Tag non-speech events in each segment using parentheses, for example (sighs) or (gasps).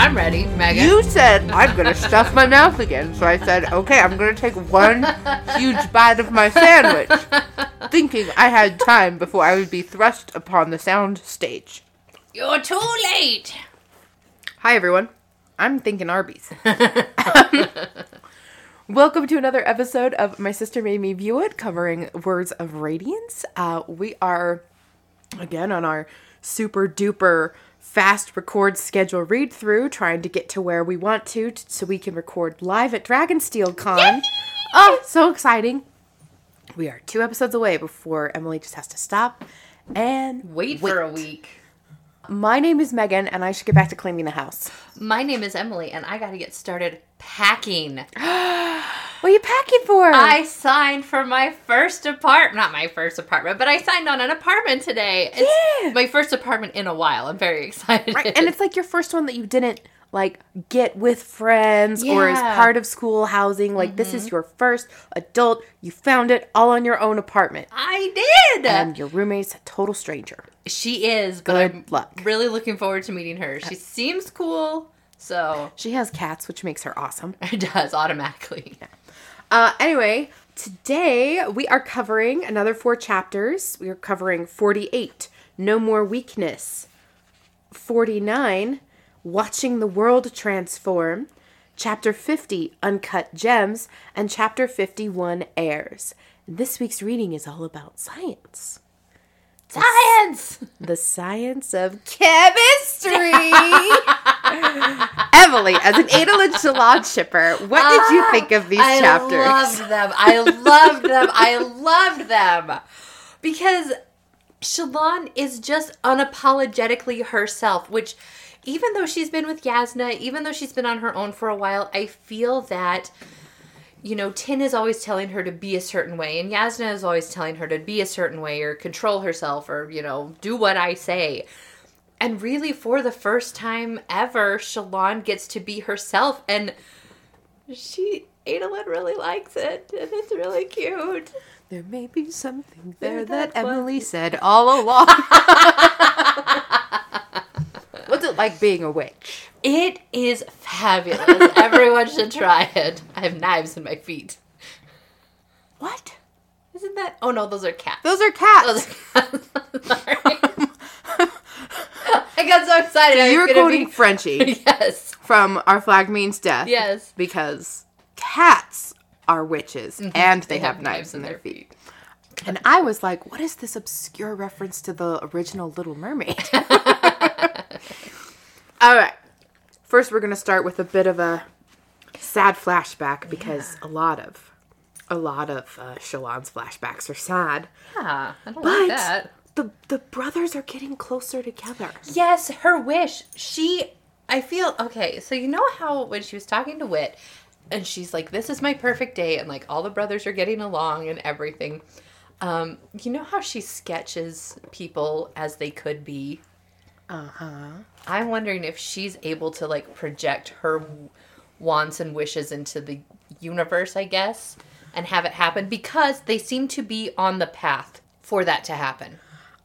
I'm ready, Megan. You said I'm gonna stuff my mouth again, so I said, okay, I'm gonna take one huge bite of my sandwich, (laughs) thinking I had time before I would be thrust upon the sound stage. You're too late. Hi everyone, I'm thinking Arby's. (laughs) Welcome to another episode of My Sister Made Me View It, covering Words of Radiance. Uh, we are again on our super duper fast record schedule read through, trying to get to where we want to, t- so we can record live at Dragonsteel Con. Oh, so exciting! We are two episodes away before Emily just has to stop and Wait, for a week. My name is Megan, and I should get back to cleaning the house. My name is Emily, and I got to get started packing. (gasps) What are you packing for? I signed for my first apartment. Not my first apartment, but I signed on an apartment today. It's Yeah. my first apartment in a while. I'm very excited. Right, and it's like your first one that you didn't like get with friends or as Mm-hmm. part of school housing. Like this is your first adult. You found it all on your own apartment, I did. and your roommate's a total stranger. she is, but Good I'm luck. really looking forward to meeting her. She seems cool, so She has cats, which makes her awesome. (laughs) it does automatically. Uh, anyway, today we are covering another four chapters. We are covering 48, No More Weakness, 49, Watching the World Transform, Chapter 50, Uncut Gems, and Chapter 51, Airs. This week's reading is all about science. Science. The science of chemistry. (laughs) Emily, as an Adel and Shallan shipper, what did you ah, think of these I chapters? I loved them. I loved them. I loved them. Because Shallan is just unapologetically herself, which even though she's been with Yasna, even though she's been on her own for a while, I feel that you know, Tyn is always telling her to be a certain way, and Yasna is always telling her to be a certain way or control herself or, you know, do what I say. And really, for the first time ever, Shallan gets to be herself, and she, Adolin really likes it, and it's really cute. There may be something there There that that was- Emily said all along. (laughs) (laughs) It like being a witch? It is fabulous. (laughs) Everyone should try it. I have knives in my feet. What? Isn't that? Oh no, those are cats. Those are cats. Those are cats. (laughs) Sorry. (laughs) I got so excited. I you were quoting be- Frenchie Yes. from Our Flag Means Death. Yes. Because cats are witches mm-hmm. and they, have, knives in their feet. And I was like, what is this obscure reference to the original Little Mermaid? (laughs) All right. First, we're going to start with a bit of a sad flashback because a lot of, a lot of uh, Shallan's flashbacks are sad. Yeah, I don't But like that. the the brothers are getting closer together. Yes, her wish. She, I feel okay. So you know how when she was talking to Wit, and she's like, "This is my perfect day," and like all the brothers are getting along and everything. Um, you know how she sketches people as they could be. Uh huh. I'm wondering if she's able to like project her wants and wishes into the universe, I guess, and have it happen because they seem to be on the path for that to happen.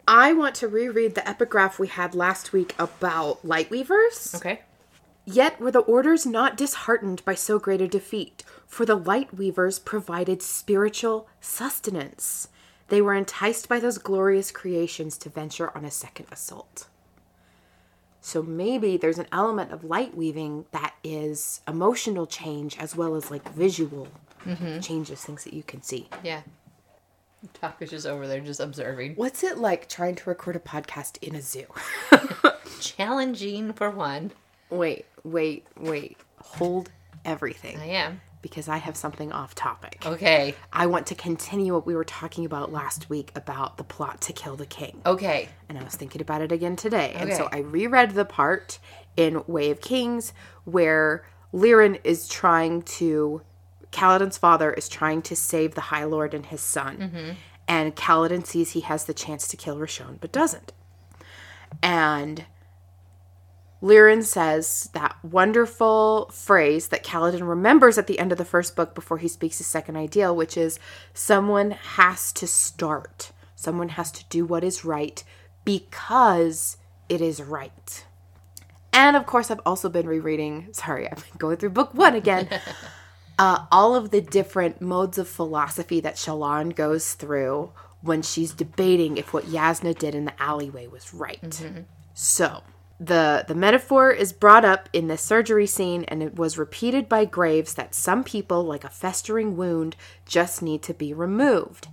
I want to reread the epigraph we had last week about Lightweavers. Okay. Yet were the orders not disheartened by so great a defeat, for the Lightweavers provided spiritual sustenance. They were enticed by those glorious creations to venture on a second assault. So maybe there's an element of light weaving that is emotional change as well as like visual mm-hmm. changes, things that you can see. Yeah. Talk is just over there, just observing. What's it like trying to record a podcast in a zoo? (laughs) Challenging for one. Wait, wait, wait. Hold everything. I am. Because I have something off topic. Okay. I want to continue what we were talking about last week about the plot to kill the king. Okay. And I was thinking about it again today. And so I reread the part in Way of Kings where Lirin is trying to, Kaladin's father is trying to save the High Lord and his son. Mm-hmm. And Kaladin sees he has the chance to kill Roshone, but doesn't. And Lirin says that wonderful phrase that Kaladin remembers at the end of the first book before he speaks his second ideal, which is someone has to start. Someone has to do what is right because it is right. And of course, I've also been rereading, sorry, I've been going through book one again. (laughs) uh, all of the different modes of philosophy that Shallan goes through when she's debating if what Yasna did in the alleyway was right. So, the the metaphor is brought up in the surgery scene and it was repeated by Graves that some people like a festering wound just need to be removed.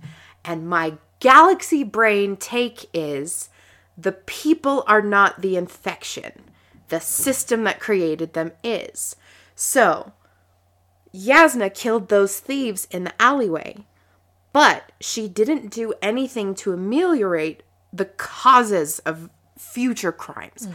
And my galaxy brain take is the people are not the infection. The system that created them is. So, Yasna killed those thieves in the alleyway, but she didn't do anything to ameliorate the causes of future crimes.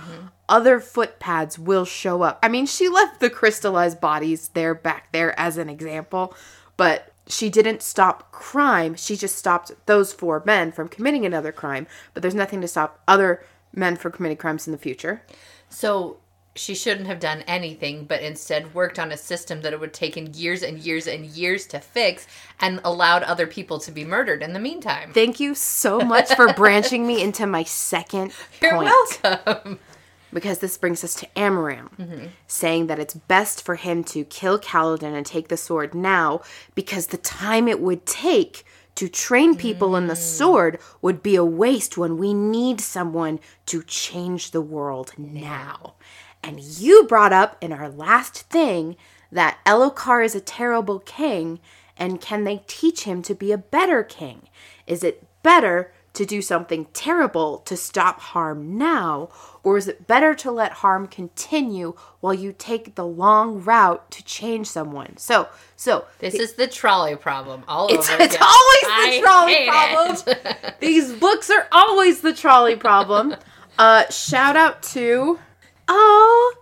Other footpads will show up. I mean, she left the crystallized bodies there back there as an example, but she didn't stop crime. She just stopped those four men from committing another crime, but there's nothing to stop other men from committing crimes in the future. So she shouldn't have done anything, but instead worked on a system that it would taken years and years and years to fix and allowed other people to be murdered in the meantime. Thank you so much for (laughs) branching me into my second You're point. welcome. because this brings us to Amaram, mm-hmm. saying that it's best for him to kill Kaladin and take the sword now because the time it would take to train people in the mm. sword would be a waste when we need someone to change the world now. And you brought up in our last thing that Elhokar is a terrible king, and can they teach him to be a better king? Is it better to do something terrible to stop harm now, or is it better to let harm continue while you take the long route to change someone? So, so This is the trolley problem all it's, over (laughs) it's again. always the trolley problem. (laughs) These books are always the trolley problem. Uh, shout out to oh.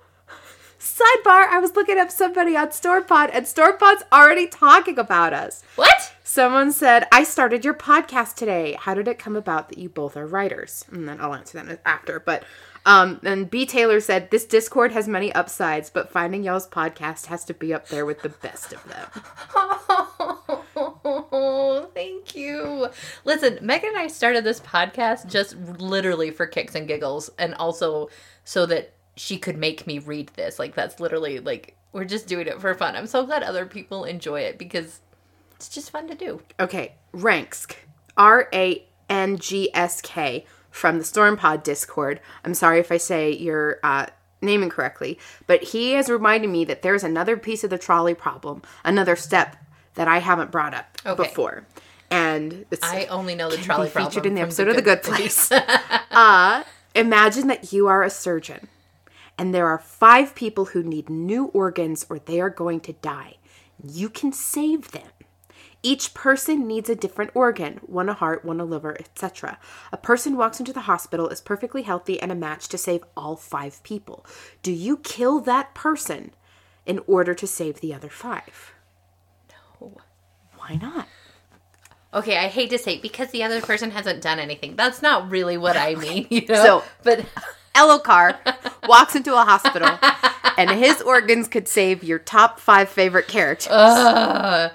Sidebar, I was looking up somebody on Stormpod, and Stormpod's already talking about us. what? Someone said, I started your podcast today. How did it come about that you both are writers? And then I'll answer that after. But um, and B. Taylor said, This Discord has many upsides, but finding y'all's podcast has to be up there with the best of them. Oh, (laughs) thank you. Listen, Megan and I started this podcast just literally for kicks and giggles, and also so that she could make me read this. Like, that's literally like, we're just doing it for fun. I'm so glad other people enjoy it because it's just fun to do. Okay, Rangsk, R A N G S K, from the Stormpod Discord. I'm sorry if I say your uh, name incorrectly, but he has reminded me that there's another piece of the trolley problem, another step that I haven't brought up Okay. before. And it's I only know the trolley be problem. featured in the episode of The Good Place. (laughs) uh, imagine that you are a surgeon and there are five people who need new organs or they are going to die. You can save them. Each person needs a different organ, one a heart, one a liver, etc. A person walks into the hospital is perfectly healthy and a match to save all five people. Do you kill that person in order to save the other five? No. Why not? Okay, I hate to say it because the other person hasn't done anything. That's not really what I (laughs) mean, you know. So- but Elhokar walks into a hospital and his organs could save your top five favorite characters. uh,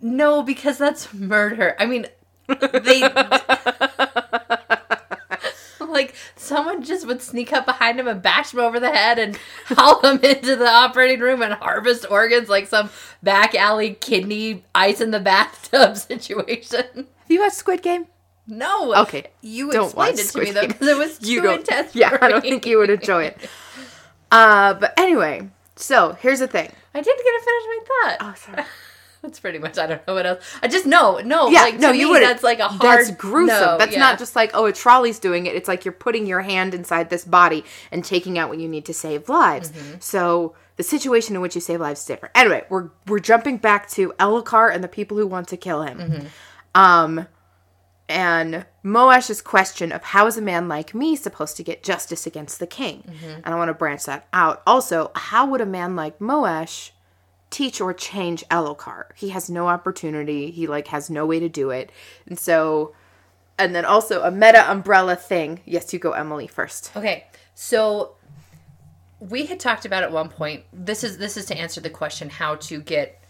no, because that's murder. I mean, they (laughs) like someone just would sneak up behind him and bash him over the head and haul him (laughs) into the operating room and harvest organs like some back alley kidney ice in the bathtub (laughs) situation. Have you watched Squid Game? No. Okay, You don't explained watch it to me though because it was (laughs) too You intense. Yeah, I don't think you would enjoy it. (laughs) Uh, but anyway, so here's the thing. I didn't get to finish my thought. Oh, sorry. (laughs) That's pretty much. I don't know what else. I just know. No. Yeah, like, to no, you wouldn't. That's like a hard. That's gruesome. no, That's yeah. not just like oh, a trolley's doing it. It's like you're putting your hand inside this body and taking out what you need to save lives. Mm-hmm. So the situation in which you save lives is different. Anyway, we're we're jumping back to Elhokar and the people who want to kill him. Mm-hmm. Um, and Moash's question of how is a man like me supposed to get justice against the king? Mm-hmm. And I want to branch that out. Also, how would a man like Moash teach or change Elhokar? He has no opportunity. He like has no way to do it. And so and then also a meta umbrella thing. Yes, you go Emily first. Okay, so we had talked about at one point. This is this is to answer the question how to get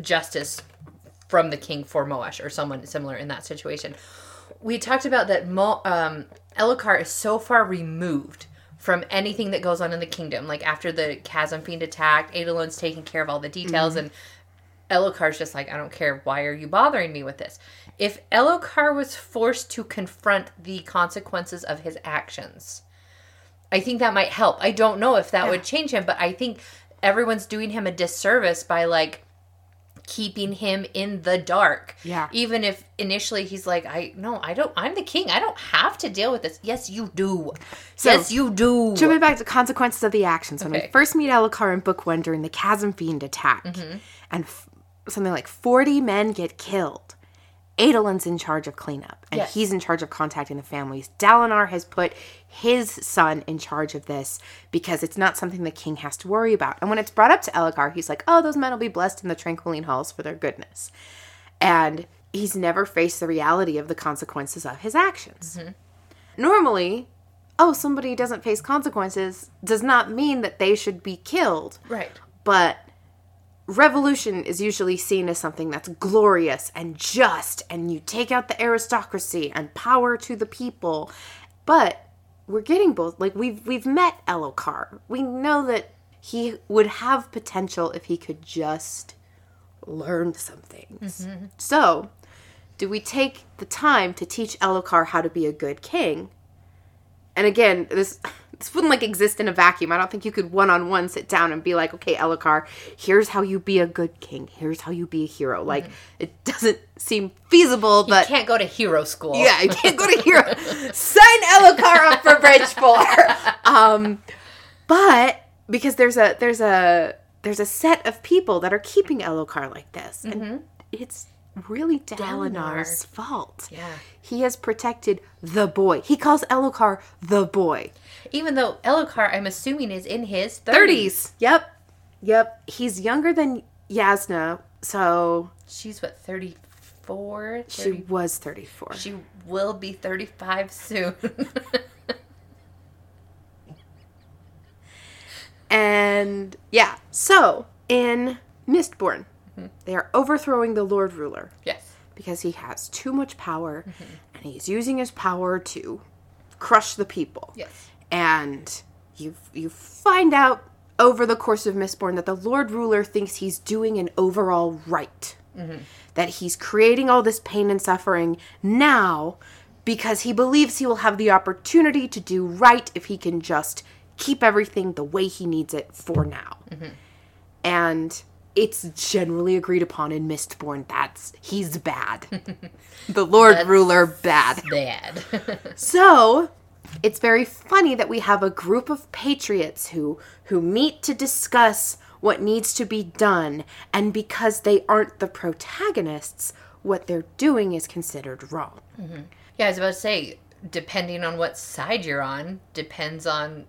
justice from the king for Moash or someone similar in that situation. We talked about that Mo, um, Elhokar is so far removed from anything that goes on in the kingdom. Like after the Chasm Fiend attacked, Adolin's taking care of all the details, and Elhokar's just like, I don't care. Why are you bothering me with this? If Elhokar was forced to confront the consequences of his actions, I think that might help. I don't know if that would change him, but I think everyone's doing him a disservice by like keeping him in the dark. Yeah. Even if initially he's like, I no, I don't I'm the king. I don't have to deal with this. Yes, you do. So, yes, you do. Jumping back to consequences of the actions. When we first meet Elhokar in book one during the Chasm Fiend attack, Mm-hmm. and f- something like 40 men get killed, Adolin's in charge of cleanup, and Yes. he's in charge of contacting the families. Dalinar has put his son in charge of this because it's not something the king has to worry about. And when it's brought up to Elhokar, he's like, oh, those men will be blessed in the Tranquiline Halls for their goodness. And he's never faced the reality of the consequences of his actions. Mm-hmm. Normally, oh, somebody doesn't face consequences does not mean that they should be killed. right. But revolution is usually seen as something that's glorious and just, and you take out the aristocracy and power to the people. But we're getting both. Like we've we've met Elhokar. We know that he would have potential if he could just learn some things. Mm-hmm. So, do we take the time to teach Elhokar how to be a good king? And again, this this wouldn't like exist in a vacuum. I don't think you could one on one sit down and be like, okay, Elhokar, here's how you be a good king. Here's how you be a hero. Like it doesn't seem feasible, but you Can't go to hero school. yeah, you can't go to hero. (laughs) Sign Elhokar up for Bridge Four. (laughs) Um, but because there's a there's a there's a set of people that are keeping Elhokar like this, and it's really Dalinar's fault. Yeah. he has protected the boy. He calls Elhokar the boy. Even though Elhokar, I'm assuming, is in his 30s. Thirties. Yep, yep. He's younger than Yasna, so She's what, 34? she was thirty four. she will be 35 soon. (laughs) And yeah, so in Mistborn, mm-hmm. they are overthrowing the Lord Ruler yes. because he has too much power mm-hmm. and he's using his power to crush the people. Yes. And you you find out over the course of Mistborn that the Lord Ruler thinks he's doing an overall right. Mm-hmm. That he's creating all this pain and suffering now because he believes he will have the opportunity to do right if he can just keep everything the way he needs it for now. Mm-hmm. And it's generally agreed upon in Mistborn that's he's bad. (laughs) the Lord Ruler bad. Bad. (laughs) So, it's very funny that we have a group of patriots who who meet to discuss what needs to be done and because they aren't the protagonists, what they're doing is considered wrong. Mm-hmm. yeah, I was about to say, depending on what side you're on, depends on,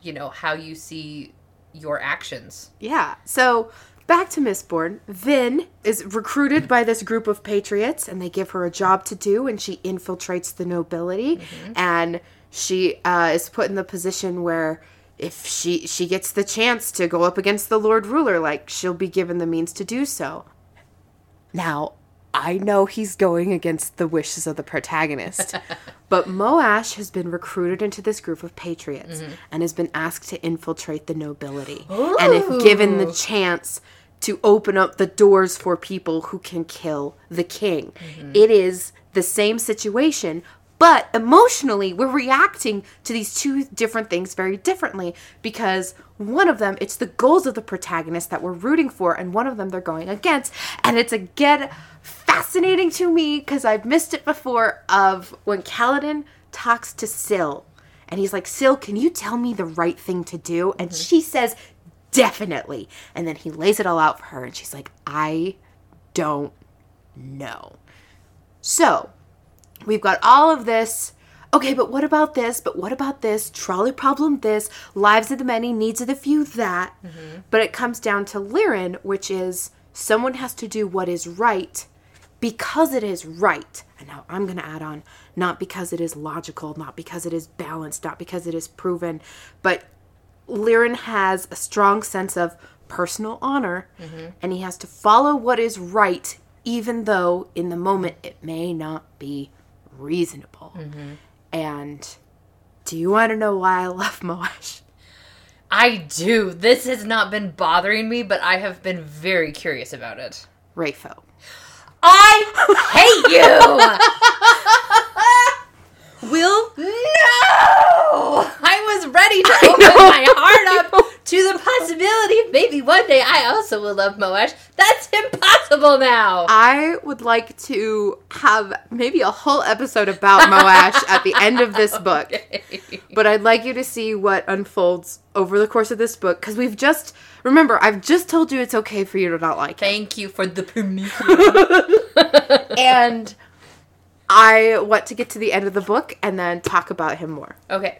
you know, how you see your actions. Yeah. So, back to Miss Mistborn. Vin is recruited by this group of patriots and they give her a job to do and she infiltrates the nobility mm-hmm. and she uh, is put in the position where if she she gets the chance to go up against the lord ruler like she'll be given the means to do so. Now i know he's going against the wishes of the protagonist (laughs) but moash has been recruited into this group of patriots and has been asked to infiltrate the nobility and if given the chance to open up the doors for people who can kill the king. It is the same situation but emotionally, we're reacting to these two different things very differently because one of them, it's the goals of the protagonist that we're rooting for, and one of them they're going against. And it's again fascinating to me because I've missed it before of when Kaladin talks to Syl. And he's like, Syl, can you tell me the right thing to do? And mm-hmm. she says, definitely. And then he lays it all out for her, and she's like, I don't know. So, we've got all of this. Okay, but what about this? But what about this? Trolley problem this, lives of the many, needs of the few that. Mm-hmm. But it comes down to Lirin, which is someone has to do what is right because it is right. And now I'm going to add on not because it is logical, not because it is balanced, not because it is proven, but Lirin has a strong sense of personal honor mm-hmm. and he has to follow what is right, even though in the moment it may not be reasonable. Mm-hmm. And Do you want to know why I love Moash? I do. This has not been bothering me, but I have been very curious about it. Rafo. I hate you! (laughs) Will? No! I was ready to open my heart up to the possibility of maybe one day I also will love Moash. That's impossible now! I would like to have maybe a whole episode about Moash at the end of this (laughs) book. But I'd like you to see what unfolds over the course of this book because we've just remember I've just told you it's okay for you to not like it. Thank you for the (laughs) permission. and I want to get to the end of the book and then talk about him more. Okay.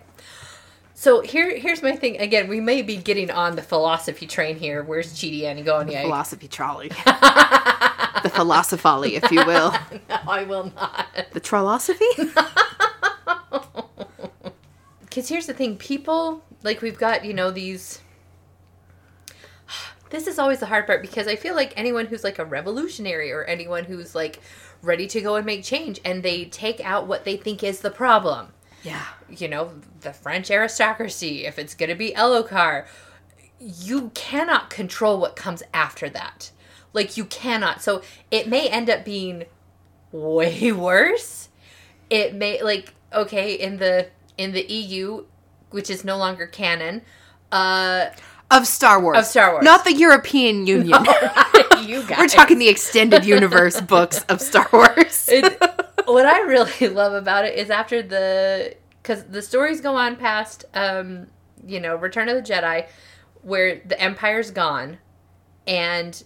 So here, here's my thing. Again, we may be getting on the philosophy train here. Where's Annie going? Yeah, Philosophy trolley. (laughs) the philosophally, if you will. (laughs) no, I will not. The trollosophy? (laughs) Because here's the thing, people like we've got you know these. (sighs) This is always the hard part because I feel like anyone who's like a revolutionary or anyone who's like ready to go and make change and they take out what they think is the problem. Yeah. you know, the French aristocracy, if it's going to be Elhokar, you cannot control what comes after that. Like, you cannot. So, it may end up being way (laughs) worse. It may, like, okay, in the in the EU, which is no longer canon, uh, Of Star Wars. Of Star Wars. Not the European (laughs) Union. (laughs) you guys. We're talking the extended universe books of Star Wars. it, what I really (laughs) love about it is after the because the stories go on past um, you know Return of the Jedi, where the Empire's gone, and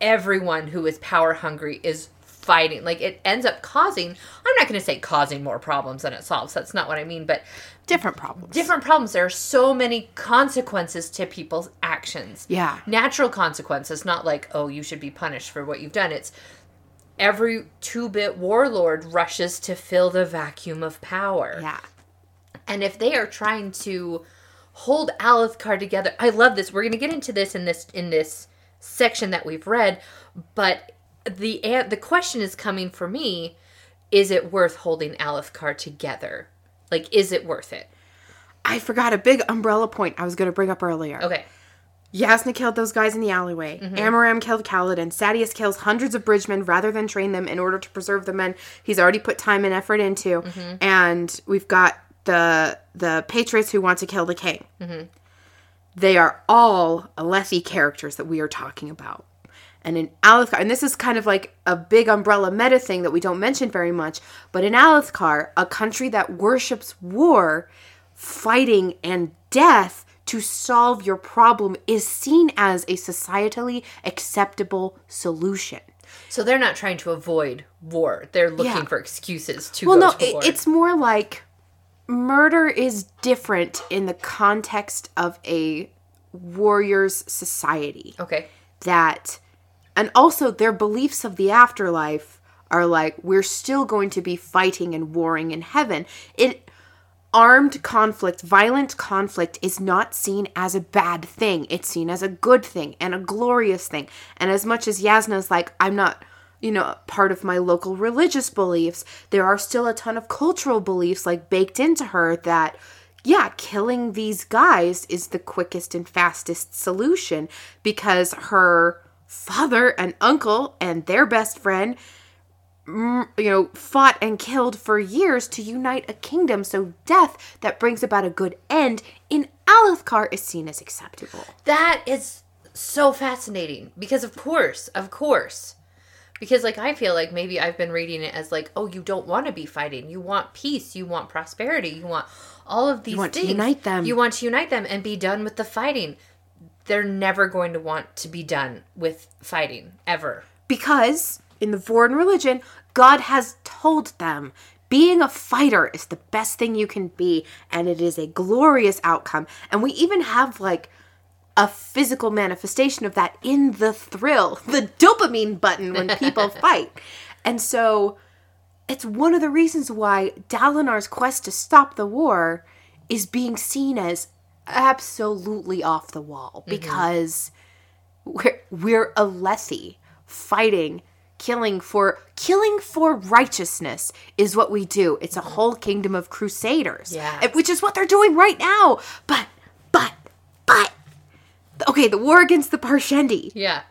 everyone who is power hungry is fighting. Like it ends up causing. I'm not going to say causing more problems than it solves. That's not what I mean, but Different problems. different problems. There are so many consequences to people's actions Yeah. natural consequences, not like, oh, you should be punished for what you've done. It's every two bit warlord rushes to fill the vacuum of power. Yeah. And if they are trying to hold Alethkar together, I love this. We're going to get into this in this in this section that we've read, but the the question is coming for me, is it worth holding Alethkar together? Like is it worth it? I forgot a big umbrella point I was going to bring up earlier. Okay. Yasna killed those guys in the alleyway. Mm-hmm. Amaram killed Kaladin. Sadeas kills hundreds of bridgemen rather than train them in order to preserve the men he's already put time and effort into. Mm-hmm. And we've got the the patriots who want to kill the king. Mm-hmm. They are all Alethi characters that we are talking about. And in Alethkar, and this is kind of like a big umbrella meta thing that we don't mention very much, but in Alethkar, a country that worships war, fighting, and death to solve your problem is seen as a societally acceptable solution. So they're not trying to avoid war. They're looking Yeah. for excuses to Well, go no, to it's more like murder is different in the context of a warrior's society. okay. that and also their beliefs of the afterlife are like we're still going to be fighting and warring in heaven it armed conflict violent conflict is not seen as a bad thing. It's seen as a good thing and a glorious thing. And as much as yasna's like i'm not you know part of my local religious beliefs there are still a ton of cultural beliefs like baked into her that yeah, killing these guys is the quickest and fastest solution because her father and uncle and their best friend, you know, fought and killed for years to unite a kingdom. So death that brings about a good end in Alethkar is seen as acceptable. That is so fascinating because of course, of course. Because like I feel like maybe I've been reading it as like, oh, you don't want to be fighting. You want peace, you want prosperity, you want all of these you want to unite them. You want to unite them and be done with the fighting. They're never going to want to be done with fighting ever. Because in the Vorin religion, God has told them being a fighter is the best thing you can be, and it is a glorious outcome. And we even have like a physical manifestation of that in the thrill, the dopamine button when people (laughs) fight. And so it's one of the reasons why Dalinar's quest to stop the war is being seen as absolutely off the wall mm-hmm. because we're we're Alethi fighting, killing for killing for righteousness is what we do. It's a whole kingdom of crusaders. Yeah. Eh, which is what they're doing right now. But but but okay, the war against the Parshendi Yeah.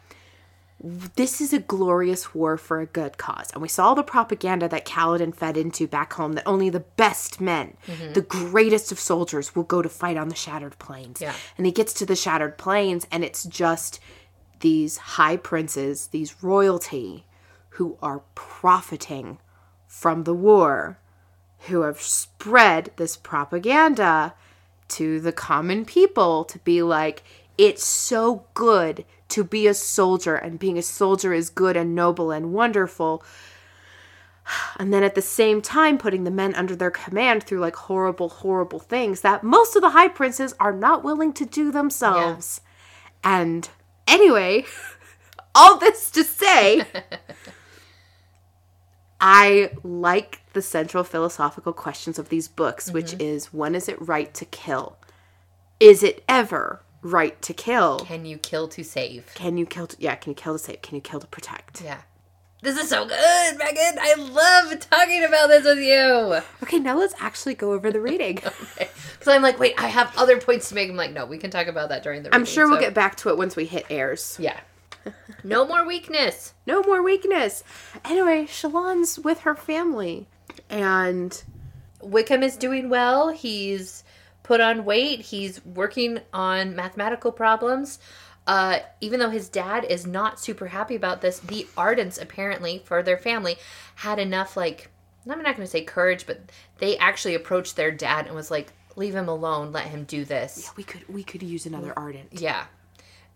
this is a glorious war for a good cause. And we saw the propaganda that Kaladin fed into back home that only the best men, mm-hmm. the greatest of soldiers, will go to fight on the Shattered Plains. Yeah. And he gets to the Shattered Plains, and it's just these high princes, these royalty, who are profiting from the war, who have spread this propaganda to the common people to be like, it's so good to be a soldier, and being a soldier is good and noble and wonderful. And then at the same time, putting the men under their command through like horrible, horrible things that most of the high princes are not willing to do themselves. And anyway, (laughs) all this to say, (laughs) I like the central philosophical questions of these books, which mm-hmm. is when is it right to kill? Is it ever right to kill? Can you kill to save? Can you kill? To, yeah, can you kill to save? Can you kill to protect? Yeah. This is so good, Megan. I love talking about this with you. Okay, now let's actually go over the (laughs) reading. Because I'm like, wait, I have other points to make. I'm like, no, we can talk about that during the I'm reading, sure we'll so- get back to it once we hit airs. Yeah. No more weakness. (laughs) No more weakness. Anyway, Shallan's with her family, and Wikim is doing well. He's put on weight. He's working on mathematical problems. Uh, even though his dad is not super happy about this, the Ardents apparently for their family had enough like I'm not going to say courage, but they actually approached their dad and was like, "Leave him alone. Let him do this." Yeah, we could we could use another ardent. Yeah.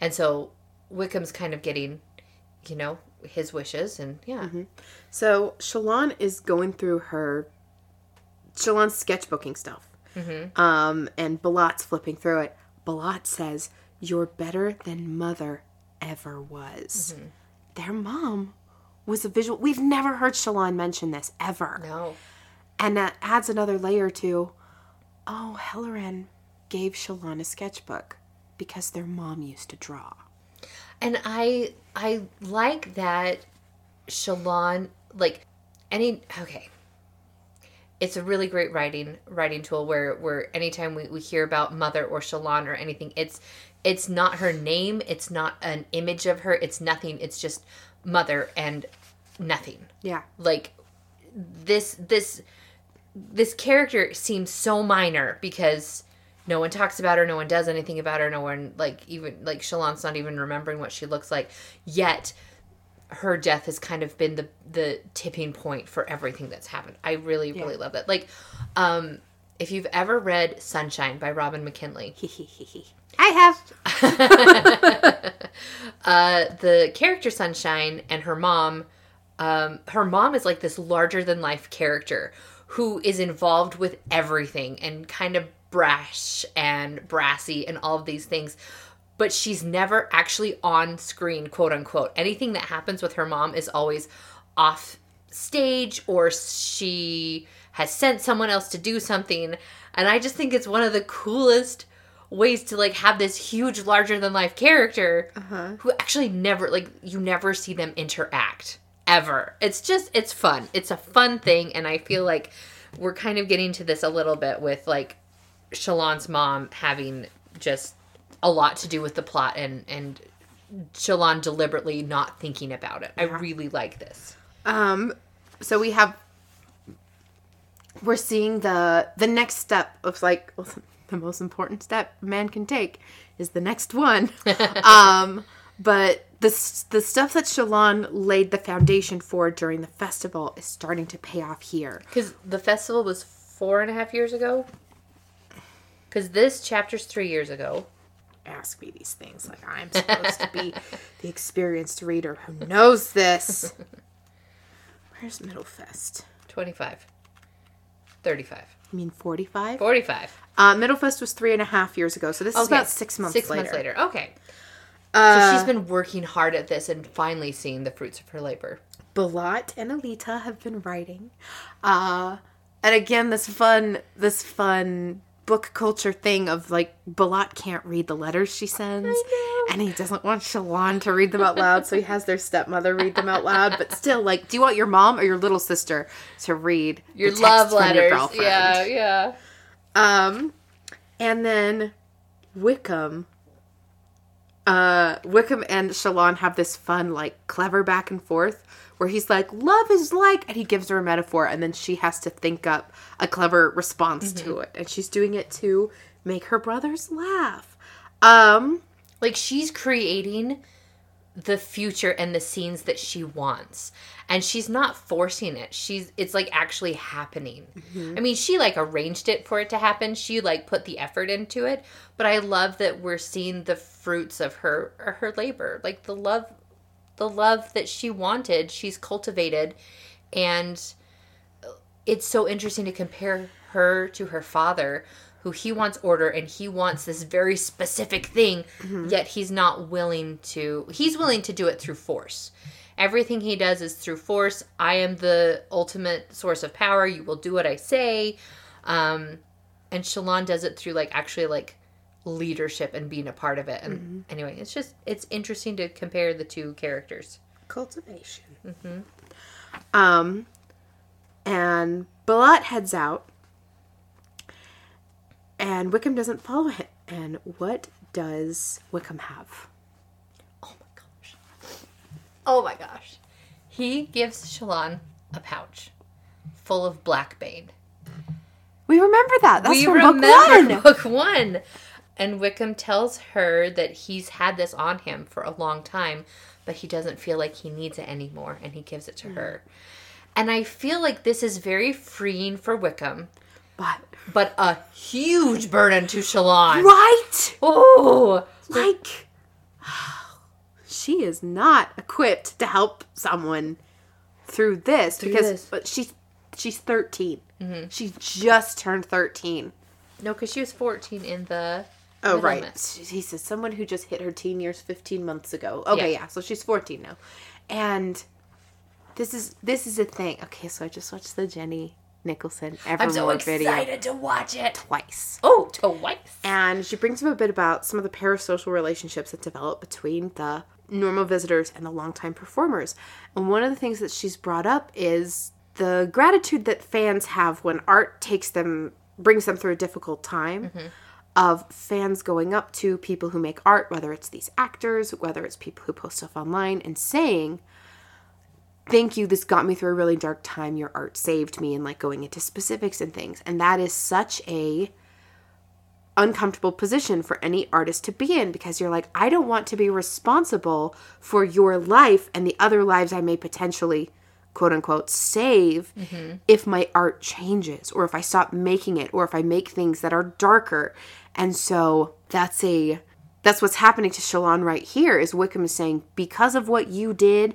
And so Wikim's kind of getting, you know, his wishes and yeah. Mm-hmm. So Shallan is going through her Shallan's sketchbooking stuff, mm-hmm. um, and Balat's flipping through it. Balat says, "You're better than mother ever was." Mm-hmm. Their mom was a visual. We've never heard Shallan mention this ever. No. And that adds another layer to, oh, Helaran gave Shallan a sketchbook because their mom used to draw. And I I like that Shallan like any okay. It's a really great writing writing tool where where anytime we, we hear about mother or Shallan or anything, it's it's not her name, it's not an image of her, it's nothing, it's just mother and nothing. Yeah. like this this this character seems so minor because no one talks about her no one does anything about her no one like even like shallan's not even remembering what she looks like. Yet her death has kind of been the the tipping point for everything that's happened. I really really love that. Like um if you've ever read sunshine by robin mckinley. (laughs) I have. (laughs) uh, the character Sunshine and her mom, um, her mom is like this larger than life character who is involved with everything and kind of brash and brassy and all of these things. But she's never actually on screen, quote unquote. Anything that happens with her mom is always off stage or she has sent someone else to do something. And I just think it's one of the coolest ways to like have this huge larger than life character uh-huh. who actually never like you never see them interact ever it's just it's fun it's a fun thing and i feel like we're kind of getting to this a little bit with like shallan's mom having just a lot to do with the plot and and shallan deliberately not thinking about it i really like this Um, so we have. We're seeing the the next step of like (laughs) the most important step a man can take is the next one. (laughs) um, but the the stuff that Shallan laid the foundation for during the festival is starting to pay off here. because the festival was four and a half years ago because this chapter's three years ago ask me these things like I'm supposed to be (laughs) the experienced reader who knows this. Where's Middlefest? 25 35 I mean 45? 45 Uh, Middlefest was three and a half years ago, so this is about six months six later. months later okay Uh, so she's been working hard at this and finally seeing the fruits of her labor Balat and Alita have been writing. Uh, and again, this fun, this fun book culture thing of like Balat can't read the letters she sends, and he doesn't want Shallan to read them out loud, so he has their stepmother read them out loud. But still, like, do you want your mom or your little sister to read Your love letters. Your yeah, yeah. Um, and then Wikim. Uh, Wikim and Shallan have this fun, like, clever back and forth where he's like, "Love is like," and he gives her a metaphor, and then she has to think up a clever response to it, and she's doing it to make her brothers laugh. Um, Like she's creating the future and the scenes that she wants. And she's not forcing it. She's it's like actually happening. I mean, she like arranged it for it to happen. She like put the effort into it. But I love that we're seeing the fruits of her her labor. Like the love the love that she wanted, she's cultivated. And it's so interesting to compare her to her father who he wants order and he wants this very specific thing yet he's not willing to he's willing to do it through force. Everything he does is through force. I am the ultimate source of power. You will do what i say. Um and shalon does it through like actually like leadership and being a part of it and anyway it's just it's interesting to compare the two characters cultivation. Um, and Balat heads out, and Wikim doesn't follow him. And what does Wikim have? Oh my gosh. Oh my gosh. He gives Shallan a pouch full of blackbane. We remember that. That's we from remember book one. book one. And Wikim tells her that he's had this on him for a long time, but he doesn't feel like he needs it anymore, and he gives it to mm. her. And I feel like this is very freeing for Wikim, But but a huge burden to Shallan. right, Oh, like (sighs) she is not equipped to help someone through this because this. but she's she's 13 mm-hmm. She just turned thirteen. no, because she was 14 in the. Oh right. He says someone who just hit her teen years 15 months ago. Okay, Yeah. yeah. So she's 14 now. And this is this is a thing. Okay, so I just watched the Jenny Nicholson I'm Evermore so video excited to watch it. twice. Oh, twice. And she brings up a bit about some of the parasocial relationships that develop between the normal visitors and the longtime performers. And one of the things that she's brought up is the gratitude that fans have when art takes them brings them through a difficult time mm-hmm. Of fans going up to people who make art, whether it's these actors, whether it's people who post stuff online, and saying, Thank you, this got me through a really dark time. Your art saved me, and like going into specifics and things. And that is such a uncomfortable position for any artist to be in because you're like, I don't want to be responsible for your life and the other lives I may potentially quote unquote save mm-hmm. if my art changes or if I stop making it or if I make things that are darker. And so that's a that's what's happening to Shallan right here is Wikim is saying, because of what you did,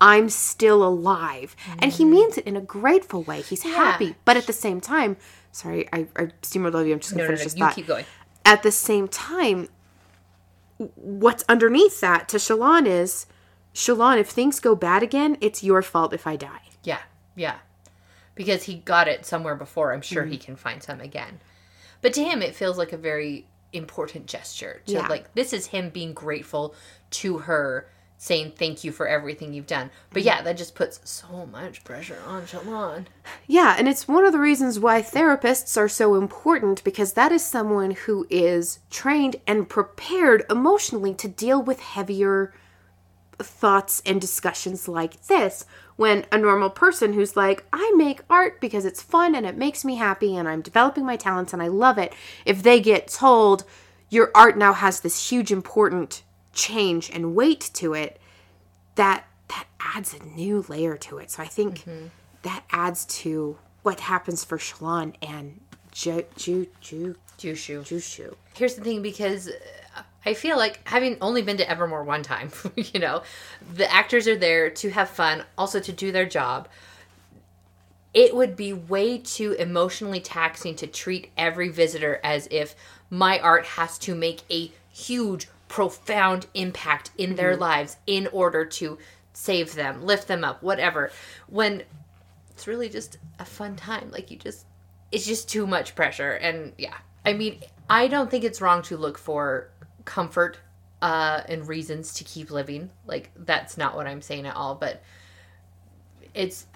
I'm still alive. And he means it in a grateful way. He's happy. But at the same time, sorry, I, I steamrolled over you. I'm just going No, to no, finish no. this You thought keep going. at the same time, what's underneath that to Shallan is Shallan, if things go bad again, it's your fault if I die. Yeah, yeah. Because he got it somewhere before. I'm sure Mm-hmm. he can find some again. But to him, it feels like a very important gesture. To Yeah. like, this is him being grateful to her, saying thank you for everything you've done. But yeah, that just puts so much pressure on Shallan. Yeah, and it's one of the reasons why therapists are so important because that is someone who is trained and prepared emotionally to deal with heavier thoughts and discussions like this. When a normal person who's like, I make art because it's fun and it makes me happy and I'm developing my talents and I love it, if they get told your art now has this huge important change and weight to it, that that adds a new layer to it. So I think mm-hmm. that adds to what happens for Shallan and Ju Ju Ju Jushu. Jushu. Here's the thing because I feel like having only been to Evermore one time, (laughs) you know, the actors are there to have fun, also to do their job. It would be way too emotionally taxing to treat every visitor as if my art has to make a huge, profound impact in their mm-hmm. lives in order to save them, lift them up, whatever. When it's really just a fun time. Like you just it's just too much pressure and yeah. I mean, I don't think it's wrong to look for comfort uh, and reasons to keep living. Like that's not what I'm saying at all, but it's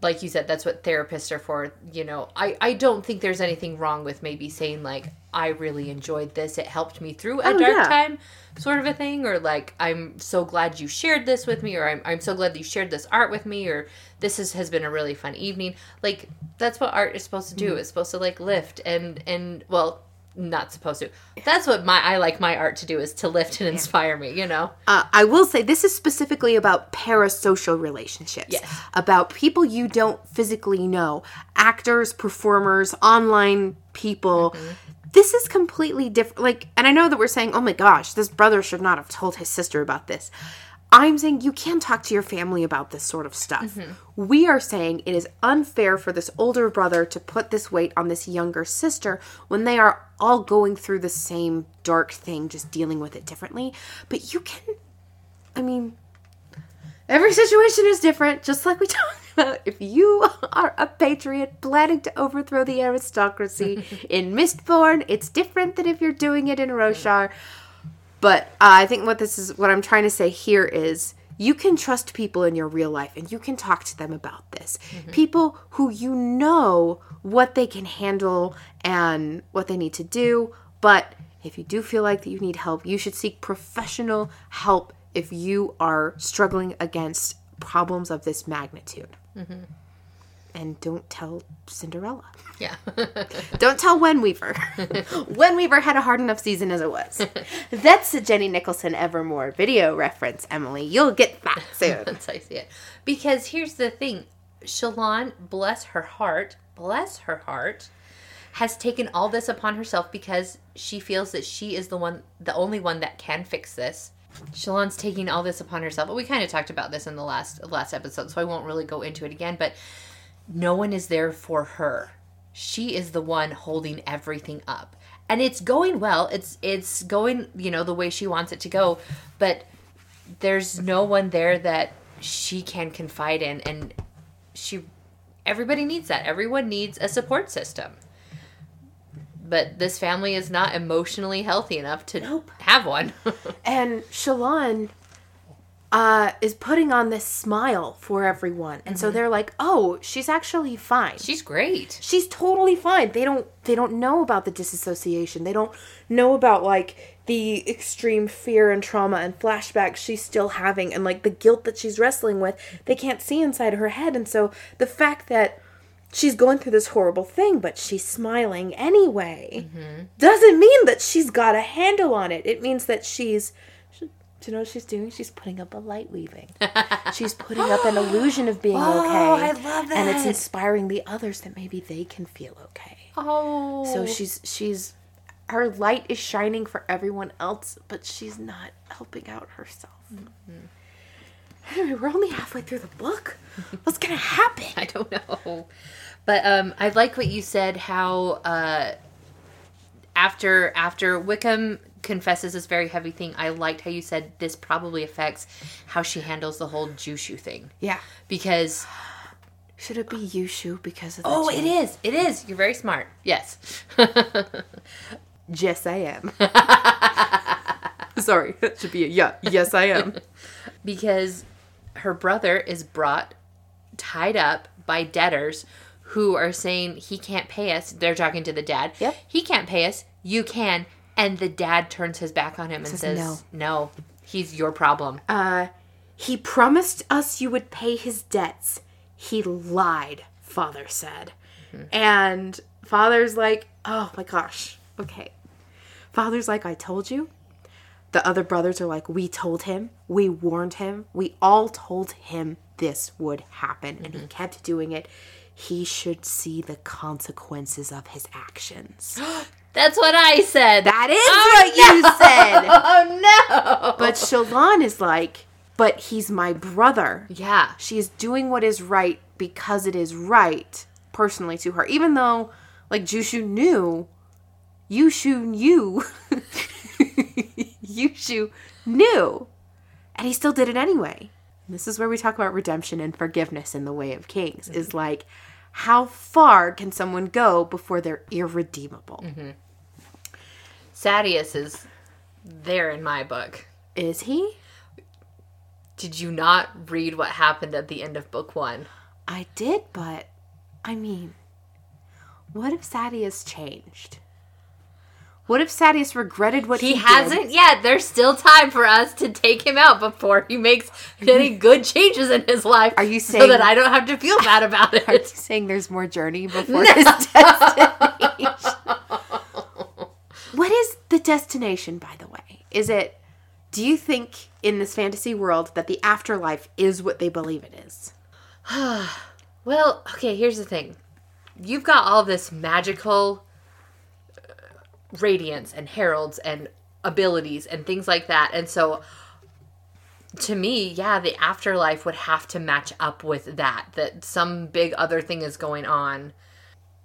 like you said, that's what therapists are for. You know, I, I don't think there's anything wrong with maybe saying like, I really enjoyed this. It helped me through a Oh, dark yeah. time sort of a thing. Or like, I'm so glad you shared this with me. Or I'm, I'm so glad that you shared this art with me. Or this is, has been a really fun evening. Like that's what art is supposed to do. Mm-hmm. It's supposed to like lift and, and well, not supposed to. That's what my, I like my art to do is to lift and inspire me, you know? Uh, I will say this is specifically about parasocial relationships. Yes. About people you don't physically know, actors, performers, online people. This is completely different. Like, and I know that we're saying, oh my gosh, this brother should not have told his sister about this. I'm saying you can talk to your family about this sort of stuff. Mm-hmm. We are saying it is unfair for this older brother to put this weight on this younger sister when they are all going through the same dark thing, just dealing with it differently. But you can I mean, every situation is different, just like we (laughs) talked about. If you are a patriot planning to overthrow the aristocracy (laughs) in Mistborn, it's different than if you're doing it in Roshar. But uh, I think what this is, what I'm trying to say here is you can trust people in your real life and you can talk to them about this. People who you know what they can handle and what they need to do. But if you do feel like that you need help, you should seek professional help if you are struggling against problems of this magnitude. And don't tell Cinderella. Yeah. (laughs) Don't tell Wenweaver. (laughs) Wenweaver had a hard enough season as it was. (laughs) That's a Jenny Nicholson Evermore video reference, Emily. You'll get that soon. That's how I see it. Because here's the thing Shallan, bless her heart, bless her heart, has taken all this upon herself because she feels that she is the one, the only one that can fix this. Shallan's taking all this upon herself. But we kind of talked about this in the last last episode, so I won't really go into it again. But no one is there for her. She is the one holding everything up. And it's going well. It's it's going, you know, the way she wants it to go, but there's no one there that she can confide in and she everybody needs that. Everyone needs a support system. But this family is not emotionally healthy enough to Nope. have one. (laughs) And Shallan uh, is putting on this smile for everyone. And so they're like, oh, she's actually fine. She's great. she's totally fine. They don't they don't know about the disassociation. They don't know about like the extreme fear and trauma and flashbacks she's still having and like the guilt that she's wrestling with. They can't see inside her head. And so the fact that she's going through this horrible thing but she's smiling anyway doesn't mean that she's got a handle on it. It means that she's she- do you know what she's doing? She's putting up a light weaving. (laughs) she's putting up an illusion of being Oh, okay. I love that. And it's inspiring the others that maybe they can feel okay. Oh. So she's she's her light is shining for everyone else, but she's not helping out herself. Anyway, we're only halfway through the book. What's gonna happen? (laughs) I don't know. But um, I like what you said. How uh, after after Wikim confesses this very heavy thing, I liked how you said this probably affects how she handles the whole Jushu thing Yeah. because Should it be Yushu because of the oh, J? it is, it is. You're very smart. Yes. (laughs) Yes, I am. (laughs) Sorry, it should be a yeah. Yes, I am. (laughs) because her brother is brought tied up by debtors who are saying he can't pay us. They're talking to the dad. Yep. He can't pay us. You can. And the dad turns his back on him and says, no. no. he's your problem. Uh, he promised us you would pay his debts. He lied, father said. And father's like, oh my gosh, okay. Father's like, I told you. The other brothers are like, we told him, we warned him, we all told him this would happen, and he kept doing it. He should see the consequences of his actions. (gasps) (gasps) (gasps) That's what I said. That is Oh, what you said. (laughs) oh, no. But Shallan is like, but he's my brother. yeah. She is doing what is right because it is right, personally to her. Even though, like, Jushu knew, Yushu knew, (laughs) Yushu knew, and he still did it anyway. And this is where we talk about redemption and forgiveness in the way of kings. Is mm-hmm. like, how far can someone go before they're irredeemable? Mm-hmm. Sadeas is there in my book. Is he? Did you not read what happened at the end of book one? I did, but I mean, what if Sadeas changed? What if Sadeas regretted what he, He hasn't yet. There's still time for us to take him out before he makes any good changes in his life. Are you so saying- that I don't have to feel bad about (laughs) it? Are you saying there's more journey before his destination? (laughs) what is the destination, by the way? Is it, do you think in this fantasy world that the afterlife is what they believe it is? (sighs) Well, okay, here's the thing. You've got all this magical uh, radiance and heralds and abilities and things like that. And so to me, yeah, the afterlife would have to match up with that that some big other thing is going on.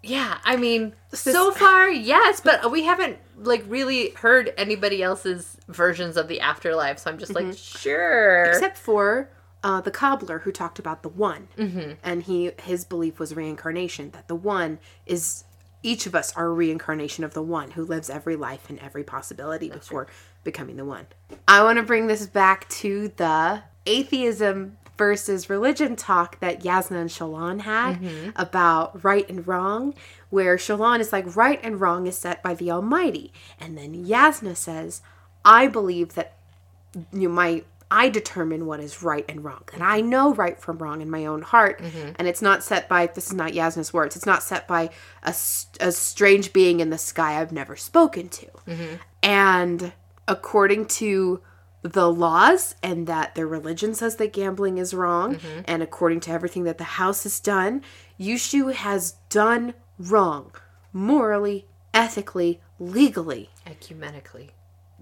Yeah, I mean, so far, yes, but we haven't like really heard anybody else's versions of the afterlife. So I'm just like, sure. Except for uh, the cobbler who talked about the one, mm-hmm. and he his belief was reincarnation. That the one is each of us are a reincarnation of the one who lives every life and every possibility before becoming the one. I want to bring this back to the atheism versus religion talk that Yasna and Shallan had mm-hmm. about right and wrong, where Shallan is like, right and wrong is set by the Almighty. And then Yasna says, I believe that you know, my I determine what is right and wrong. And I know right from wrong in my own heart. Mm-hmm. And it's not set by, this is not Yasna's words, it's not set by a strange being in the sky I've never spoken to. Mm-hmm. And according to the laws, and that their religion says that gambling is wrong, and according to everything that the house has done, Yushu has done wrong morally, ethically, legally Ecumenically.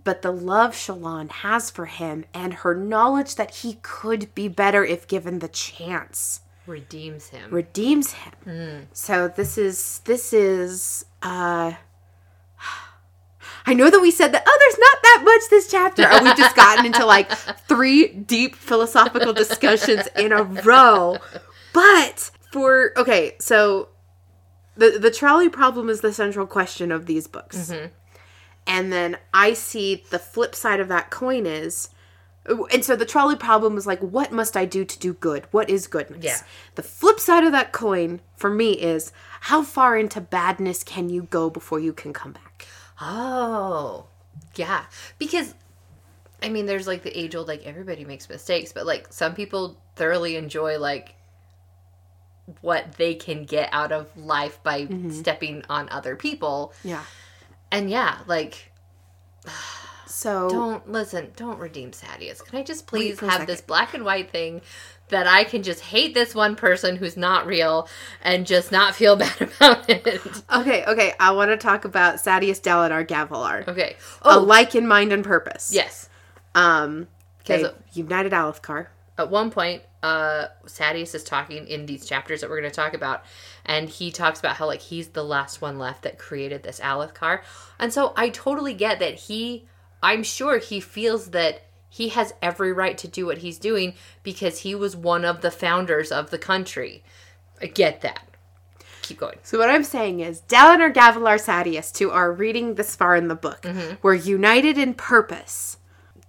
but the love Shallan has for him and her knowledge that he could be better if given the chance Redeems him. redeems him. So this is this is uh (sighs) I know that we said that oh there's not that much this chapter and we've just gotten into like three deep philosophical discussions in a row. But for okay, so the the trolley problem is the central question of these books. Mm-hmm. And then I see the flip side of that coin is and so the trolley problem is like what must I do to do good? What is goodness? Yeah. The flip side of that coin for me is how far into badness can you go before you can come back? Oh, yeah. Because, I mean, there's like the age old, like, everybody makes mistakes, but like, some people thoroughly enjoy, like, what they can get out of life by stepping on other people. Yeah. And yeah, like, So don't listen, don't redeem Sadeas. Can I just please have this black and white thing that I can just hate this one person who's not real and just not feel (laughs) bad about it? Okay, okay, I want to talk about Sadeas Dalinar Gavilar. Okay. Oh, Alike in mind and purpose. yes. Um 'Cause- United Alethkar. at one point, uh, Sadeas is talking in these chapters that we're going to talk about, and he talks about how like he's the last one left that created this Alethkar, and so I totally get that he. I'm sure he feels that he has every right to do what he's doing because he was one of the founders of the country. I get that. Keep going. So what I'm saying is Dalinar Gavilar Sadeas, who are reading this far in the book, mm-hmm. were united in purpose.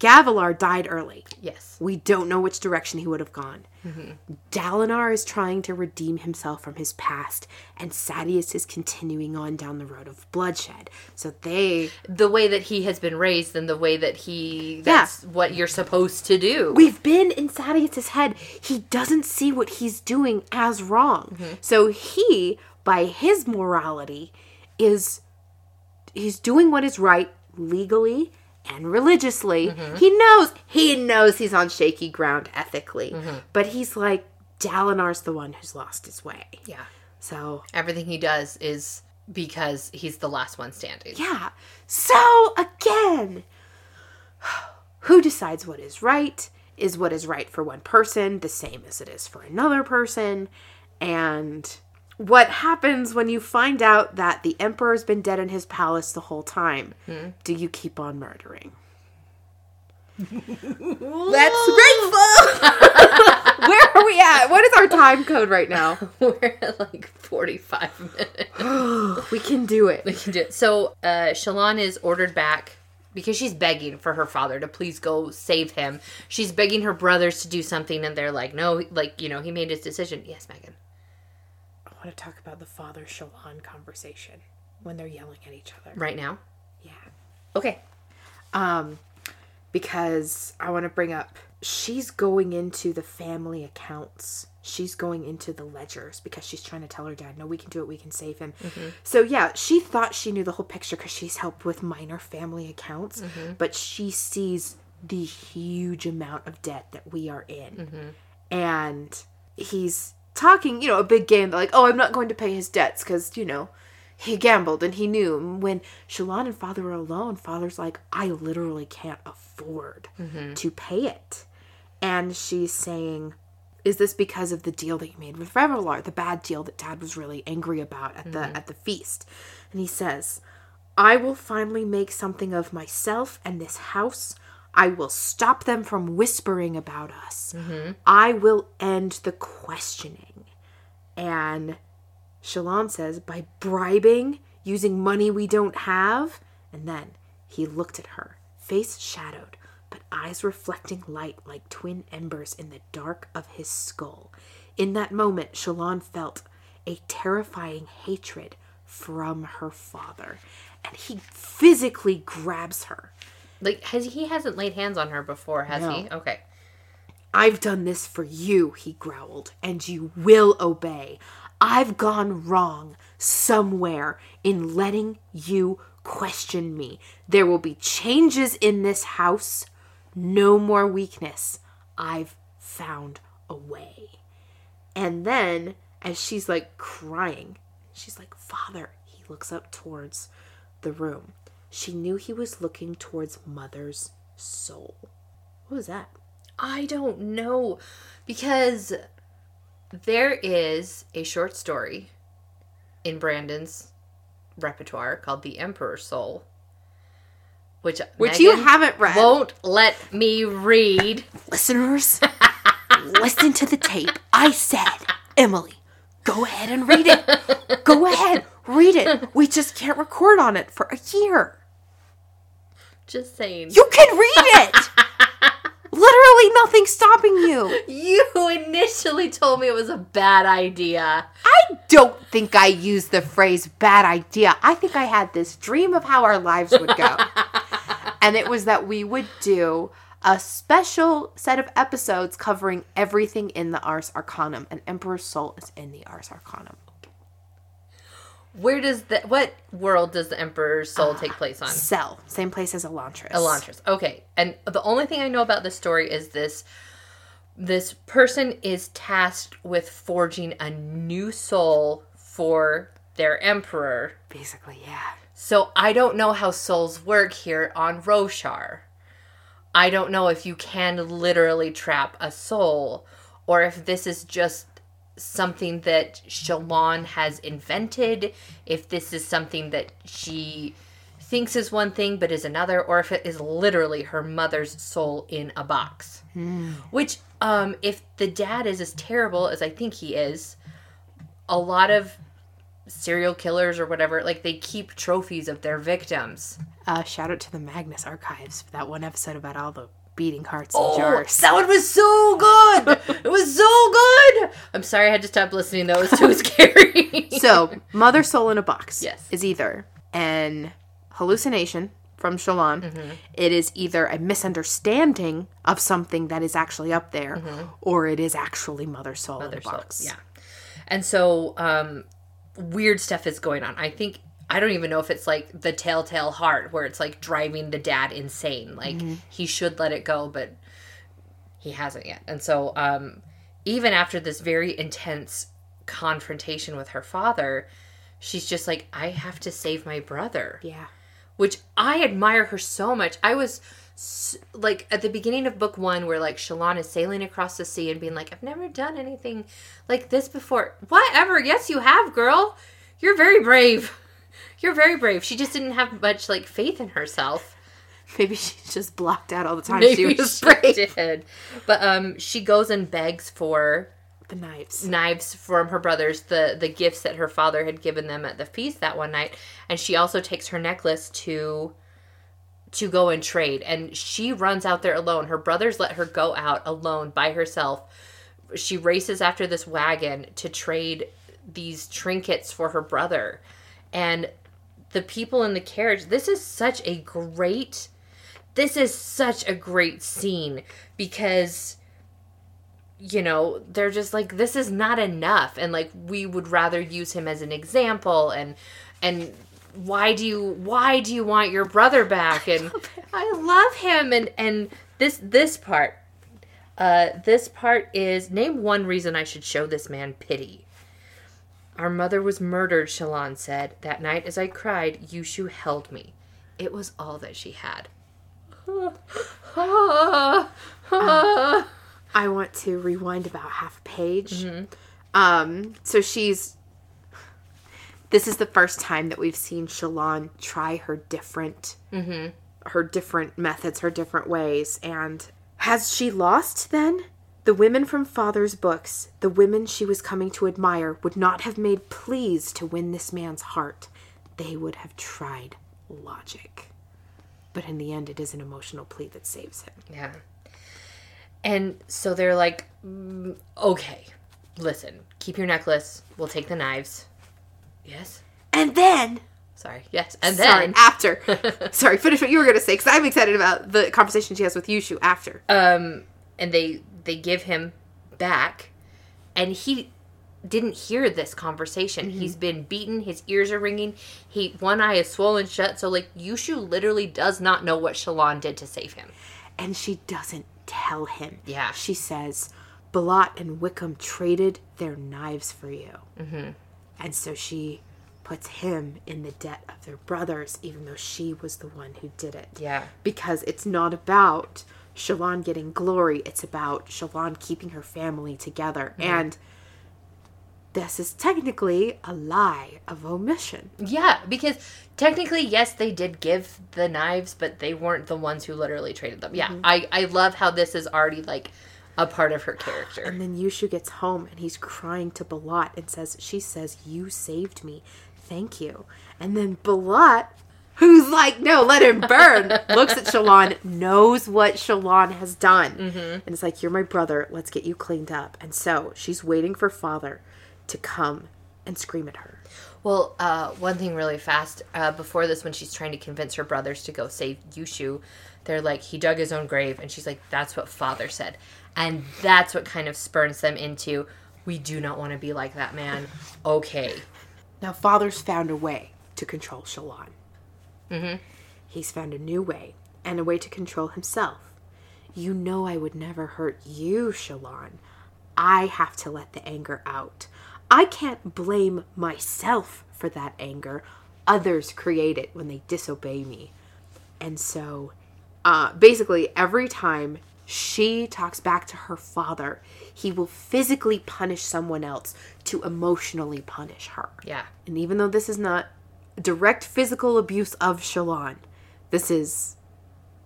Gavilar died early. Yes. We don't know which direction he would have gone. Mm-hmm. Dalinar is trying to redeem himself from his past, and Sadeas is continuing on down the road of bloodshed. So they The way that he has been raised and the way that he that's what you're supposed to do. We've been in Sadeas's head. He doesn't see what he's doing as wrong. Mm-hmm. So he, by his morality, is he's doing what is right legally and religiously. Mm-hmm. He knows he knows he's on shaky ground ethically. Mm-hmm. But he's like Dalinar's the one who's lost his way. yeah. So Everything he does is because he's the last one standing. Yeah. So again, (sighs) who decides what is right? Is what is right for one person the same as it is for another person? And what happens when you find out that the emperor's been dead in his palace the whole time? Do you keep on murdering? (laughs) That's grateful. (laughs) Where are we at? What is our time code right now? (laughs) We're at like 45 minutes. (gasps) We can do it. We can do it. So, uh, Shallan is ordered back because she's begging for her father to please go save him. She's begging her brothers to do something, and they're like, no, like, you know, he made his decision. Yes, Megan. Want to talk about the father Shallan conversation when they're yelling at each other. Right now? Yeah. Okay. Um, because I want to bring up she's going into the family accounts. She's going into the ledgers because she's trying to tell her dad, no, we can do it, we can save him. Mm-hmm. So, yeah, she thought she knew the whole picture because she's helped with minor family accounts, mm-hmm. but she sees the huge amount of debt that we are in. Mm-hmm. And he's talking, you know, a big game, like, oh, I'm not going to pay his debts because, you know, he gambled and he knew. And when Shallan and Father are alone, Father's like, I literally can't afford mm-hmm. to pay it. And she's saying, Is this because of the deal that you made with Revelar, the bad deal that Dad was really angry about at the mm-hmm. at the feast? And he says, I will finally make something of myself and this house. I will stop them from whispering about us. Mm-hmm. I will end the questioning. And Shallan says, by bribing, using money we don't have. And then he looked at her, face shadowed, but eyes reflecting light like twin embers in the dark of his skull. In that moment, Shallan felt a terrifying hatred from her father, and he physically grabs her. Like, has he hasn't laid hands on her before, has he? Okay. I've done this for you, he growled, and you will obey. I've gone wrong somewhere in letting you question me. There will be changes in this house. No more weakness. I've found a way. And then, as she's like crying, she's like, Father, he looks up towards the room. She knew he was looking towards Mother's soul. What was that? I don't know because there is a short story in Brandon's repertoire called The Emperor's Soul, which Which you haven't read. won't let me read. Listeners, (laughs) listen to the tape. I said, Emily, go ahead and read it. Go ahead, read it. We just can't record on it for a year. Just saying. You can read it. (laughs) Literally nothing stopping you. You initially told me it was a bad idea. I don't think I used the phrase bad idea. I think I had this dream of how our lives would go. (laughs) and it was that we would do a special set of episodes covering everything in the Ars Arcanum, and Emperor's Soul is in the Ars Arcanum. Where does the what world does the Emperor's soul uh, take place on? Sel, same place as Elantris. Elantris. Okay. And the only thing I know about this story is this this person is tasked with forging a new soul for their emperor. Basically, yeah. So I don't know how souls work here on Roshar. I don't know if you can literally trap a soul or if this is just something that Shallan has invented, if this is something that she thinks is one thing but is another, or if it is literally her mother's soul in a box. Which, um, if the dad is as terrible as I think he is, a lot of serial killers or whatever, like they keep trophies of their victims. Uh, shout out to the Magnus Archives for that one episode about all the beating hearts and jars. that one was so good. it was so good. I'm sorry I had to stop listening. That was too (laughs) scary. so, Mother Soul in a Box Yes. is either an hallucination from Shallan, Mm-hmm. it is either a misunderstanding of something that is actually up there, or it is actually Mother Soul in a Mm-hmm. Mother soul, Box. Yeah. And so um weird stuff is going on. I think I don't even know if it's like the telltale heart where it's like driving the dad insane. Like he should let it go, but he hasn't yet. And so um even after this very intense confrontation with her father, she's just like I have to save my brother Yeah. which I admire her so much. I was like at the beginning of book one, where like Shallan is sailing across the sea and being like, "I've never done anything like this before." Whatever. Yes, you have, girl. You're very brave. You're very brave. She just didn't have much like faith in herself. Maybe she just blocked out all the time Maybe she was (laughs) she brave. did. But um, she goes and begs for The knives. knives from her brothers, the the gifts that her father had given them at the feast that one night, and she also takes her necklace to to go and trade. And she runs out there alone. Her brothers let her go out alone by herself. She races after this wagon to trade these trinkets for her brother. And the people in the carriage, this is such a great this is such a great scene because you know they're just like this is not enough. And like we would rather use him as an example. And and why do you why do you want your brother back? And (laughs) i love him. And and this this part uh this part is name one reason i should show this man pity our mother was murdered shallan said that night as i cried yushu held me it was all that she had ah. I want to rewind about half a page. Mm-hmm. Um, so she's. This is the first time that we've seen Shallan try her different, mm-hmm. her different methods, her different ways, and has she lost then? The women from father's books, the women she was coming to admire, would not have made pleas to win this man's heart. They would have tried logic. But in the end, it is an emotional plea that saves him. Yeah. And so they're like, "Mm, okay, listen, keep your necklace. We'll take the knives. Yes? And then Sorry. Yes. And Sorry, then, after. (laughs) Sorry, finish what you were going to say because I'm excited about the conversation she has with Yushu after. um, and they they give him back, and he didn't hear this conversation. He's been beaten. His ears are ringing. He one eye is swollen shut. So like Yushu literally does not know what Shallan did to save him. and she doesn't tell him. Yeah. She says, Balat and Wikim traded their knives for you. Mm-hmm. And so she puts him in the debt of their brothers, even though she was the one who did it. Yeah. Because it's not about Shallan getting glory, it's about Shallan keeping her family together. Mm-hmm. And this is technically a lie of omission. Yeah, because technically, yes, they did give the knives, but they weren't the ones who literally traded them. Yeah, mm-hmm. I, I love how this is already like a part of her character. And then Yushu gets home and he's crying to Balat and says, She says, You saved me. Thank you. And then Balat, who's like, No, let him burn, looks at Shallan, knows what Shallan has done. And it's like, You're my brother. Let's get you cleaned up. And so she's waiting for father to come and scream at her. Well, uh, one thing really fast uh, before this, when she's trying to convince her brothers to go save Yushu, they're like, he dug his own grave, and she's like, that's what father said, and that's what kind of spurns them into, we do not want to be like that man. Okay, Now, father's found a way to control Shallan. Mm-hmm. He's found a new way and a way to control himself. You know, I would never hurt you, Shallan. I have to let the anger out. I can't blame myself for that anger. Others create it when they disobey me. And so, uh, basically, every time she talks back to her father, he will physically punish someone else to emotionally punish her. yeah, And even though this is not direct physical abuse of Shallan, this is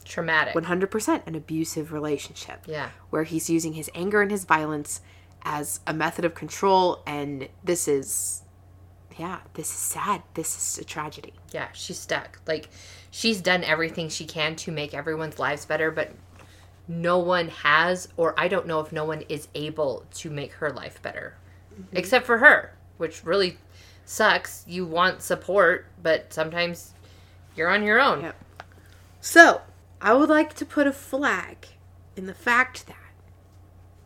traumatic. 100% an abusive relationship. Yeah. Where he's using his anger and his violence as a method of control. And this is, yeah, this is sad. This is a tragedy. Yeah, she's stuck. Like she's done everything she can to make everyone's lives better, but no one has or I don't know if no one is able to make her life better. Mm-hmm. Except for her, which really sucks. You want support, but sometimes you're on your own. Yep. So, I would like to put a flag in the fact that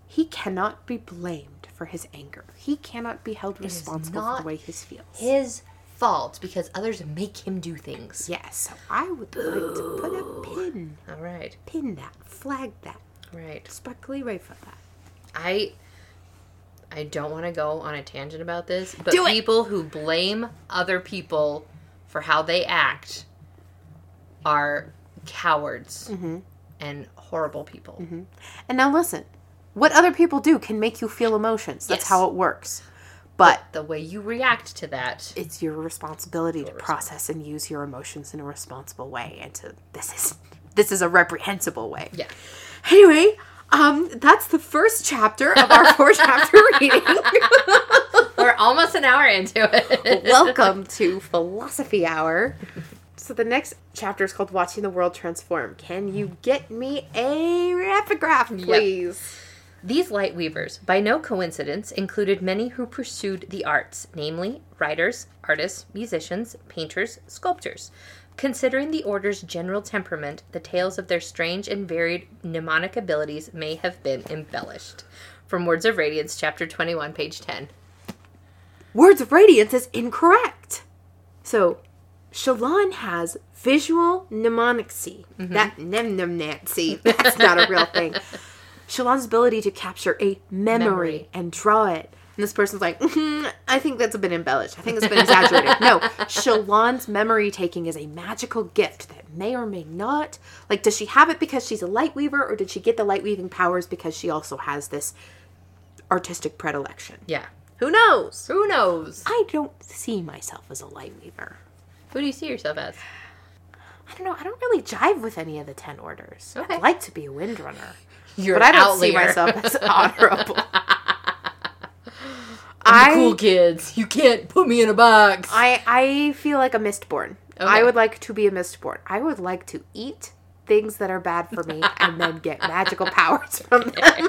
he cannot be blamed for his anger. He cannot be held responsible for the way he feels. His fault because others make him do things. Yes, so I would like to put a pin, All right. pin that, flag that, Right. sparkly right for that. I I don't want to go on a tangent about this, but Do it. people who blame other people for how they act are cowards Mm-hmm. and horrible people. And now listen, what other people do can make you feel emotions. That's Yes. how it works. But The way you react to that, it's your responsibility to process and use your emotions in a responsible way. And to this is this is a reprehensible way. yeah. Anyway, um, that's the first chapter of our (laughs) four chapter reading. (laughs) We're almost an hour into it. Welcome to Philosophy Hour. So the next chapter is called Watching the World Transform. Can you get me a epigraph, please? These light weavers, by no coincidence, included many who pursued the arts, namely writers, artists, musicians, painters, sculptors. Considering the order's general temperament, the tales of their strange and varied mnemonic abilities may have been embellished. From Words of Radiance, chapter 21, page 10. Words of Radiance is incorrect. So, Shallan has visual mnemonicsy. Mm-hmm. That mnemonicsy, that's not a real thing. (laughs) Shallan's ability to capture a memory, Memory. and draw it. And this person's like, "Mhm, I think that's a bit embellished. I think it's been exaggerated. no, (laughs) Shallan's memory taking is a magical gift that may or may not. Like, does she have it because she's a light weaver, or did she get the light weaving powers because she also has this artistic predilection? Yeah. Who knows? Who knows? I don't see myself as a light weaver. Who do you see yourself as? I don't know. I don't really jive with any of the ten orders. Okay. I'd like to be a windrunner, You're but I don't see myself as (laughs) honorable. I'm I cool kids. You can't put me in a box. I I feel like a mistborn. Okay. I would like to be a mistborn. I would like to eat things that are bad for me and then get (laughs) magical powers from them.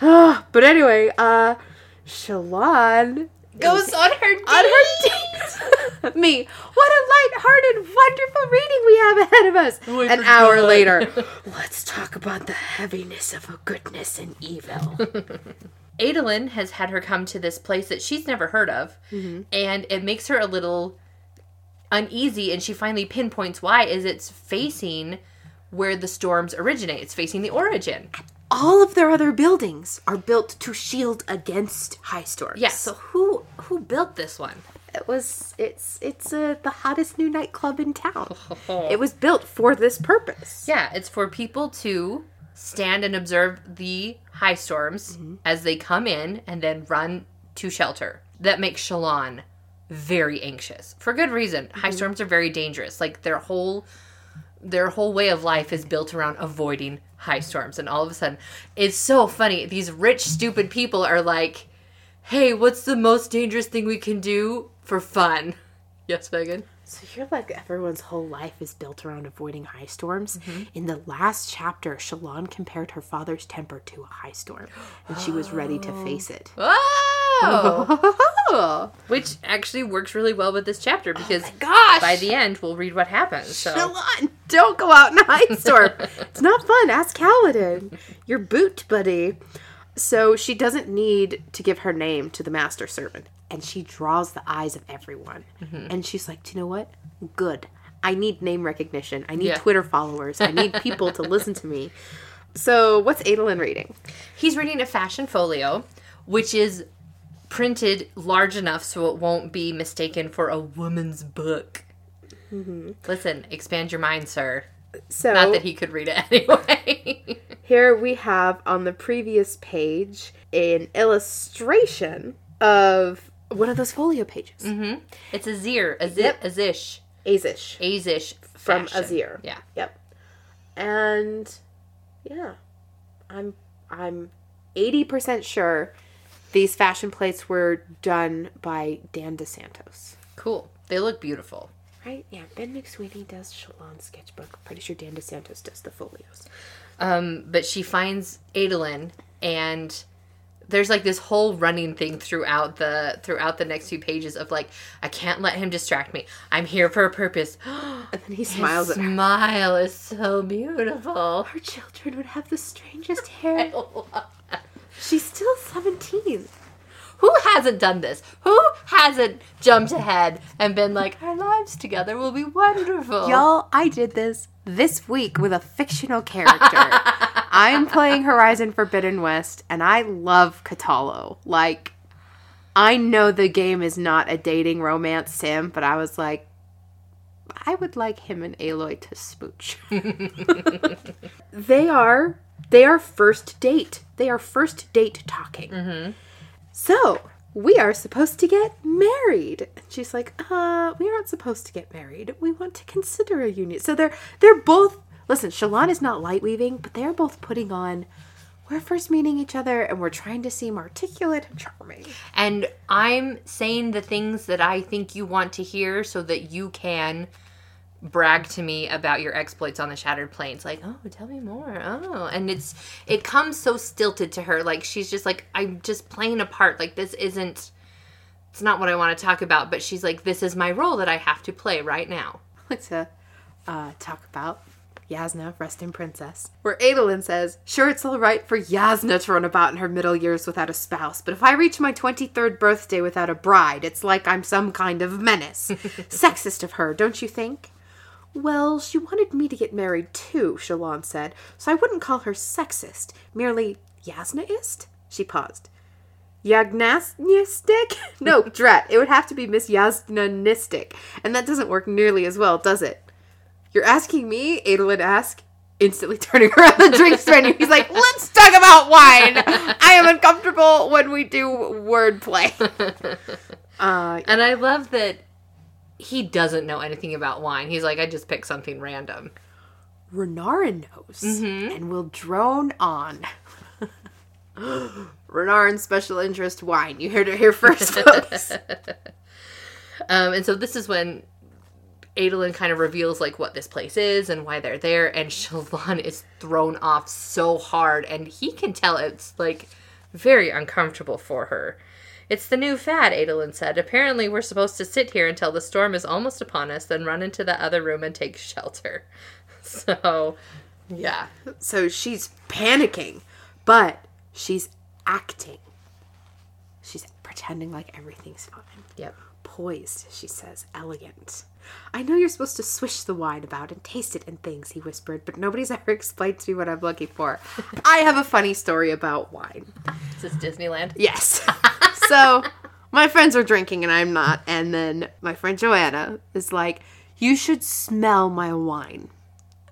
(laughs) (sighs) but anyway, uh Shallan Goes on her date. on her date. (laughs) Me. Light-hearted, wonderful reading we have ahead of us. Oh, An hour forgot. later, (laughs) let's talk about the heaviness of a goodness and evil. (laughs) Adolin has had her come to this place that she's never heard of, mm-hmm. and it makes her a little uneasy. And she finally pinpoints why. Is it's facing where the storms originate? It's facing the origin. All of their other buildings are built to shield against high storms. Yeah. So who who built this one? it was it's it's uh, the hottest new nightclub in town. (laughs) it was built for this purpose. Yeah, it's for people to stand and observe the high storms as they come in and then run to shelter. That makes Shallan very anxious. For good reason. High storms are very dangerous. Like their whole their whole way of life is built around avoiding high storms and all of a sudden it's so funny. These rich stupid people are like, "Hey, what's the most dangerous thing we can do for fun?" (laughs) Yes, Megan. So you're like everyone's whole life is built around avoiding high storms. Mm-hmm. In the last chapter, Shallan compared her father's temper to a high storm, and she was ready to (gasps) face it. Oh! (laughs) Which actually works really well with this chapter because Gosh, by the end we'll read what happens. So Shallan, don't go out in a high storm. (laughs) it's not fun. Ask Kaladin, your boot buddy. So she doesn't need to give her name to the master servant, and she draws the eyes of everyone. Mm-hmm. And she's like, "Do you know what? Good. I need name recognition. I need Yeah. Twitter followers. I need people to listen to me." So what's Adolin reading? he's reading a fashion folio, which is printed large enough so it won't be mistaken for a woman's book. Listen, expand your mind, sir. So Not that he could read it (laughs) anyway. Here we have on the previous page an illustration of one of those folio pages. it's a zir, a zip, Yep. a zish, Azish azish from fashion. Azir. Yeah. Yep. And yeah, I'm I'm 80% sure these fashion plates were done by Dan dos Santos. Cool. They look beautiful. Right? Yeah, Ben McSweeney does Shallan's sketchbook. Pretty sure Dan dos Santos does the folios. Um, but she finds Adolin and there's like this whole running thing throughout the throughout the next few pages of like I can't let him distract me. I'm here for a purpose. (gasps) And then he smiles His at her. smile is so beautiful. Her children would have the strangest (laughs) hair. She's still 17. Who hasn't done this? Who hasn't jumped ahead and been like, our lives together will be wonderful? Y'all, I did this this week with a fictional character. (laughs) I'm playing Horizon Forbidden West, and I love Kotallo. Like, I know the game is not a dating romance sim, but I was like, I would like him and Aloy to smooch. (laughs) they are they are first date. They are first date talking. So we are supposed to get married. And she's like, uh, we aren't supposed to get married. We want to consider a union. So they're they're both listen, Shallan is not light weaving, but they're both putting on we're first meeting each other and we're trying to seem articulate and charming. And I'm saying the things that I think you want to hear so that you can brag to me about your exploits on the shattered plains. Like oh tell me more. Oh. And it's it comes so stilted to her. Like she's just like i'm just playing a part. Like this isn't it's not what i want to talk about but she's like this is my role that i have to play right now. Like to uh, talk about Yasna, resting princess, where Adolin says, Sure, it's all right for Yasna to run about in her middle years without a spouse, but if I reach my 23rd birthday without a bride, it's like I'm some kind of menace. (laughs) Sexist of her, don't you think? Well, she wanted me to get married too, Shallan said, so I wouldn't call her sexist, merely Yasnaist? She paused. Yagnanistic? (laughs) No, drat. It would have to be Miss Yasnanistic, and that doesn't work nearly as well, does it? You're asking me? Adolin asked, instantly (laughs) turning around the drinks menu. He's like, let's talk about wine. I am uncomfortable when we do wordplay. (laughs) Uh, and i love that he doesn't know anything about wine he's like i just picked something random Renarin knows and will drone on. (gasps) Renarin special interest wine. You heard it here first, folks. (laughs) Um, and so this is when Adolin kind of reveals like what this place is and why they're there, and (laughs) Shallan is thrown off so hard, and he can tell it's like very uncomfortable for her. It's the new fad, Adolin said. Apparently, we're supposed to sit here until the storm is almost upon us, then run into the other room and take shelter. (laughs) So, yeah. So she's panicking, but she's acting. She's pretending like everything's fine. Yep. Poised, she says, elegant. I know you're supposed to swish the wine about and taste it and things, he whispered, but nobody's (laughs) ever explained to me what I'm looking for. (laughs) I have a funny story about wine. Is this Disneyland? Yes. (laughs) so my friends are drinking and I'm not. And then my friend Joanna is like, You should smell my wine.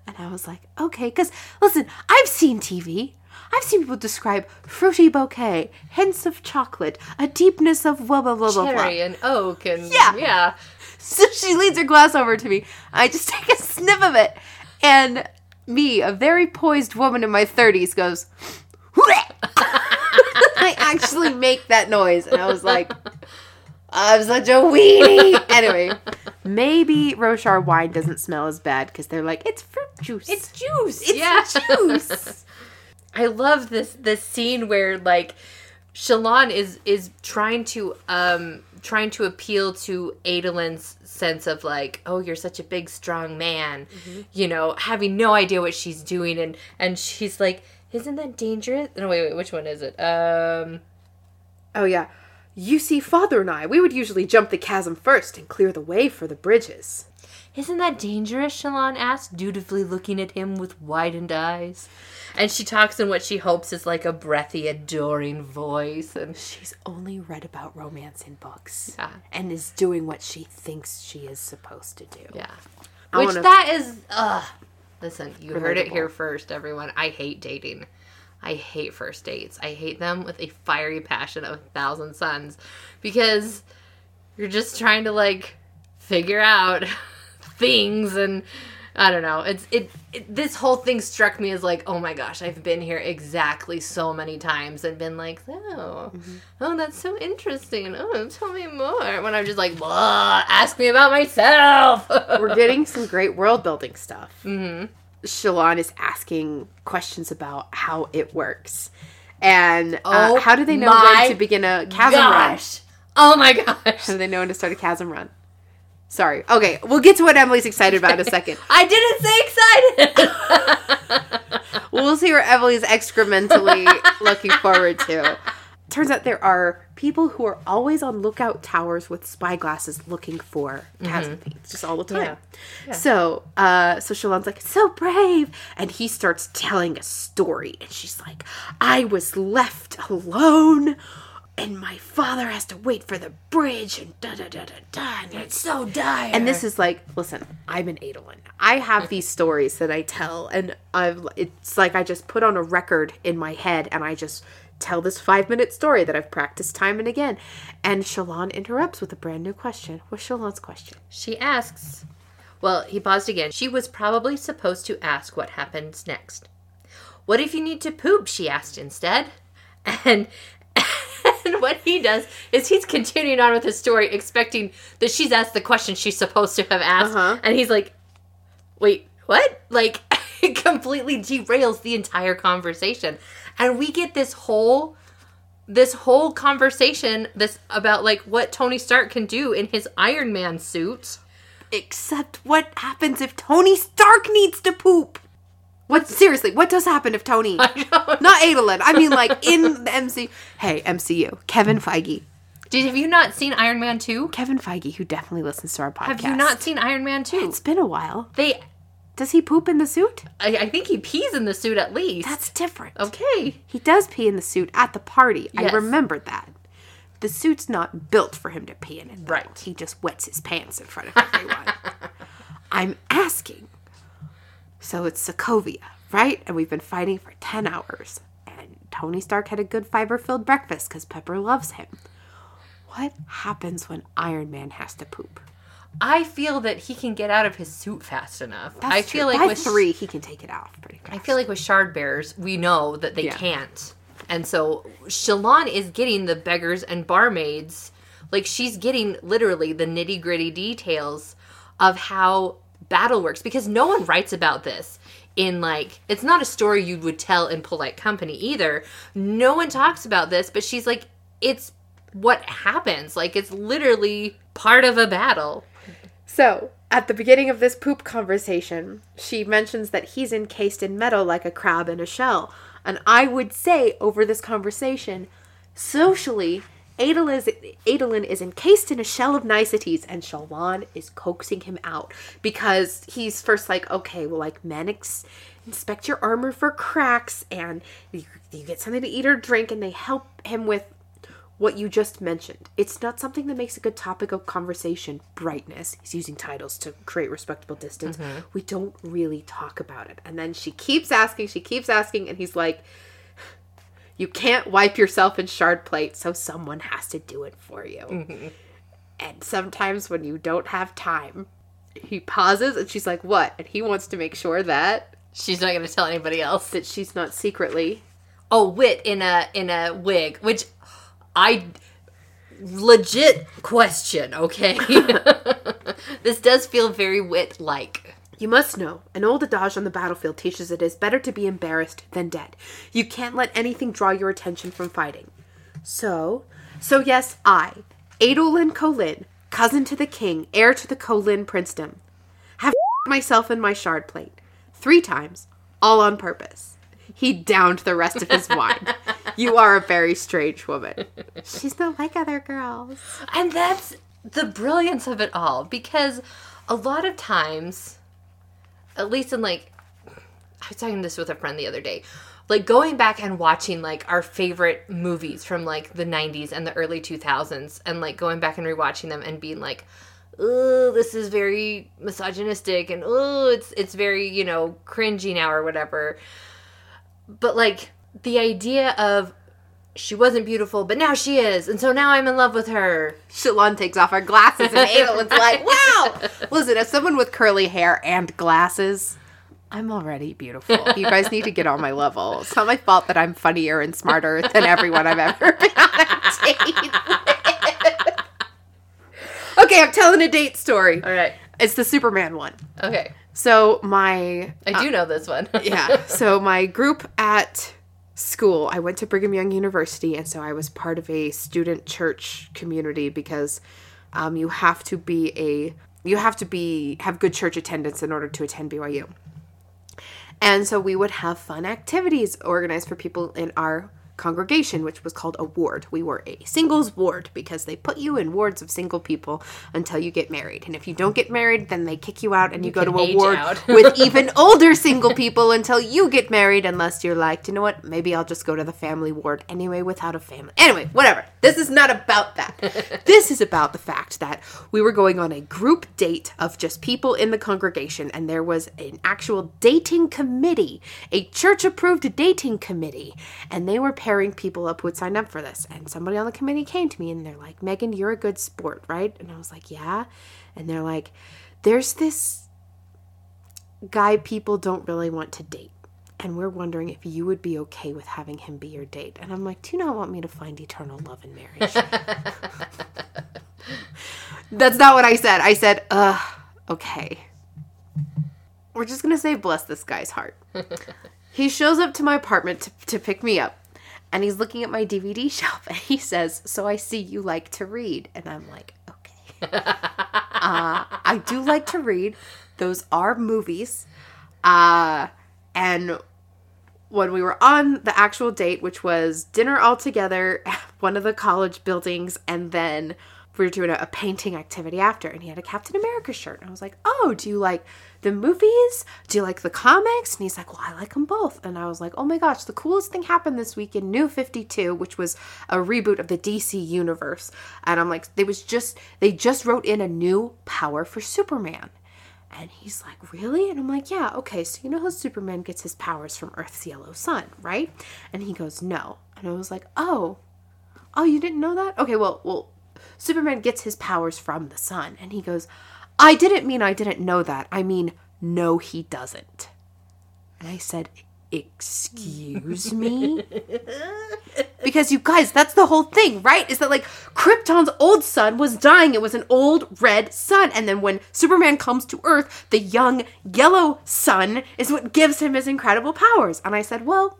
And I was like, Okay, because listen, I've seen TV. I've seen people describe fruity bouquet, hints of chocolate, a deepness of blah blah blah blah blah. Cherry and oak and Yeah. yeah. (laughs) So she leads her glass over to me. I just (laughs) take a sniff of it. And me, a very poised woman in my 30s, goes, (laughs) I actually make that noise. And I was like, I'm such a weenie. Anyway, maybe Roshar wine doesn't smell as bad because they're like, it's fruit juice. It's juice. It's yeah. juice. I love this this scene where like Shallan is is trying to um trying to appeal to Adolin's sense of like, oh, you're such a big strong man, you know, having no idea what she's doing and and she's like, isn't that dangerous? No, wait, wait, which one is it? Um oh, yeah. You see, father and I, we would usually jump the chasm first and clear the way for the bridges. Isn't that dangerous? Shallan asked, dutifully looking at him with widened eyes. And she talks in what she hopes is like a breathy, adoring voice. And She's only read about romance in books Yeah. and is doing what she thinks she is supposed to do. yeah. I Which wanna- that is, ugh. Listen, you heard it here first, everyone. I hate dating. I hate first dates. I hate them with a fiery passion of a thousand suns because you're just trying to like figure out things and I don't know. It's it, it this whole thing struck me as like, oh my gosh, I've been here exactly so many times and been like, oh, oh, that's so interesting. Oh, tell me more. When I'm just like, ask me about myself. (laughs) We're getting some great world building stuff. Mm-hmm. Shallan is asking questions about how it works. And uh, Oh how do they know when to begin a chasm run? Oh my gosh. How do they know when to start a chasm run? Sorry. Okay, we'll get to what Emily's excited about in a second. (laughs) I didn't say excited. (laughs) We'll see what Emily's excrementally (laughs) looking forward to. Turns out there are people who are always on lookout towers with spyglasses looking for chasm fiends, just all the time. So, uh, so Shallan's like, so brave, and he starts telling a story, and she's like, I was left alone. And my father has to wait for the bridge, and da da da da da. And it's so dire. and this is like, listen, I'm an Adolin. I have these stories that I tell, and I've it's like I just put on a record in my head, and I just tell this five minute story that I've practiced time and again. And Shallan interrupts with a brand new question. What's Shallan's question? She asks, well, he paused again. She was probably supposed to ask what happens next. What if you need to poop? She asked instead. (laughs) And, (laughs) and what he does is he's continuing on with his story, expecting that she's asked the question she's supposed to have asked. Uh-huh. And he's like, wait, what? (laughs) Like, (laughs) it completely derails the entire conversation. And we get this whole this whole conversation this about like what Tony Stark can do in his Iron Man suit. Except what happens if Tony Stark needs to poop? What seriously? What does happen if Tony? (laughs) Not Adolin. I mean, like in the MCU. Hey, MCU. Kevin Feige. Did have you not seen Iron Man 2? Kevin Feige, who definitely listens to our podcast. Have you not seen Iron Man 2? It's been a while. They Does he poop in the suit? I, I think he pees in the suit at least. That's different. okay. He does pee in the suit at the party. Yes. I remembered that. The suit's not built for him to pee in it. though. Right. He just wets his pants in front of everyone. (laughs) I'm asking. So it's Sokovia, right? And we've been fighting for 10 hours. And Tony Stark had a good fiber filled breakfast because Pepper loves him. What happens when Iron Man has to poop? I feel that he can get out of his suit fast enough. That's I true. feel like by with three, he can take it off pretty fast. I feel like with shard bears, we know that they Yeah. can't. And so Shallan is getting the beggars and barmaids, like she's getting literally the nitty gritty details of how battle works because no one writes about this in like it's not a story you would tell in polite company either. No one talks about this, but she's like it's what happens. Like it's literally part of a battle. So, at the beginning of this poop conversation, she mentions that he's encased in metal like a crab in a shell. And I would say over this conversation, socially, Adolin is, Adolin is encased in a shell of niceties, and Shallan is coaxing him out because he's first like, okay, well, like men ex- inspect your armor for cracks, and you, you get something to eat or drink, and they help him with what you just mentioned. It's not something that makes a good topic of conversation. Brightness. He's using titles to create respectable distance. Mm-hmm. We don't really talk about it. And then she keeps asking, she keeps asking, and he's like, You can't wipe yourself in shard plate, so someone has to do it for you. (laughs) And sometimes when you don't have time, he pauses and she's like, What? And he wants to make sure that She's not going to tell anybody else. that she's not secretly oh wit in a in a wig which i legit question okay (laughs) (laughs) this does feel very wit like You must know, an old adage on the battlefield teaches it is better to be embarrassed than dead. You can't let anything draw your attention from fighting. So, so yes, I, Adolin Kholin, cousin to the king, heir to the Kholin princedom, have (laughs) myself in my shard plate three times, all on purpose. He downed the rest of his wine. (laughs) You are a very strange woman. She's not like other girls. and that's the brilliance of it all because a lot of times at least in like i was talking this with a friend the other day. Like going back and watching like our favorite movies from like the 90s and the early 2000s and like going back and rewatching them and being like oh this is very misogynistic and oh it's it's very you know cringy now or whatever. But like the idea of she wasn't beautiful but now she is and so now i'm in love with her Shallan takes off her glasses and Adolin's (laughs) like, wow! Listen, as someone with curly hair and glasses, I'm already beautiful. You guys need to get on my level. It's not my fault that I'm funnier and smarter than everyone I've ever (laughs) been on a date with. Okay, I'm telling a date story. all right It's the Superman one. okay So my i do uh, know this one yeah. (laughs) So my group at school, I went to Brigham Young University, and so I was part of a student church community because um, you have to be a you have to be have good church attendance in order to attend BYU. And so we would have fun activities organized for people in our congregation, which was called a ward. We were a singles ward because they put you in wards of single people until you get married. And if you don't get married, then they kick you out and you, go to a ward with (laughs) even older single people until you get married, unless you're like, you know what, maybe I'll just go to the family ward anyway without a family. Anyway, whatever. This is not about that. (laughs) this is about the fact that we were going on a group date of just people in the congregation, and there was an actual dating committee, a church approved dating committee, and they were pairing people up who had signed up for this. And somebody on the committee came to me and they're like, Megan, you're a good sport, right? And I was like, yeah. And they're like, there's this guy people don't really want to date. and we're wondering if you would be okay with having him be your date. And I'm like, do you not want me to find eternal love and marriage? (laughs) That's not what I said. I said, uh, okay. We're just gonna say, bless this guy's heart. (laughs) he shows up to my apartment to, to pick me up, and he's looking at my DVD (laughs) shelf, and he says, So I see you like to read. And I'm like, Okay. (laughs) uh, I do like to read. Those are movies. Uh, and when we were on the actual date, which was dinner all together at one of the college buildings, and then we were doing a, a painting activity after, and he had a Captain America shirt. And I was like, Oh, do you like the movies? Do you like the comics? And he's like, Well, I like them both. And I was like, Oh my gosh, the coolest thing happened this week in New 52, which was a reboot of the DC universe. And I'm like, they was just, they just wrote in a new power for Superman. And he's like, Really? And I'm like, Yeah, okay. So you know how Superman gets his powers from Earth's yellow sun, right? And he goes, No. And I was like, Oh, oh, you didn't know that? Okay, well, well, Superman gets his powers from the sun. And he goes, I didn't mean I didn't know that. I mean, no, he doesn't. And I said, Excuse me? (laughs) because you guys, that's the whole thing, right? Is that like Krypton's old sun was dying. It was an old red sun. And then when Superman comes to Earth, the young yellow sun is what gives him his incredible powers. And I said, Well,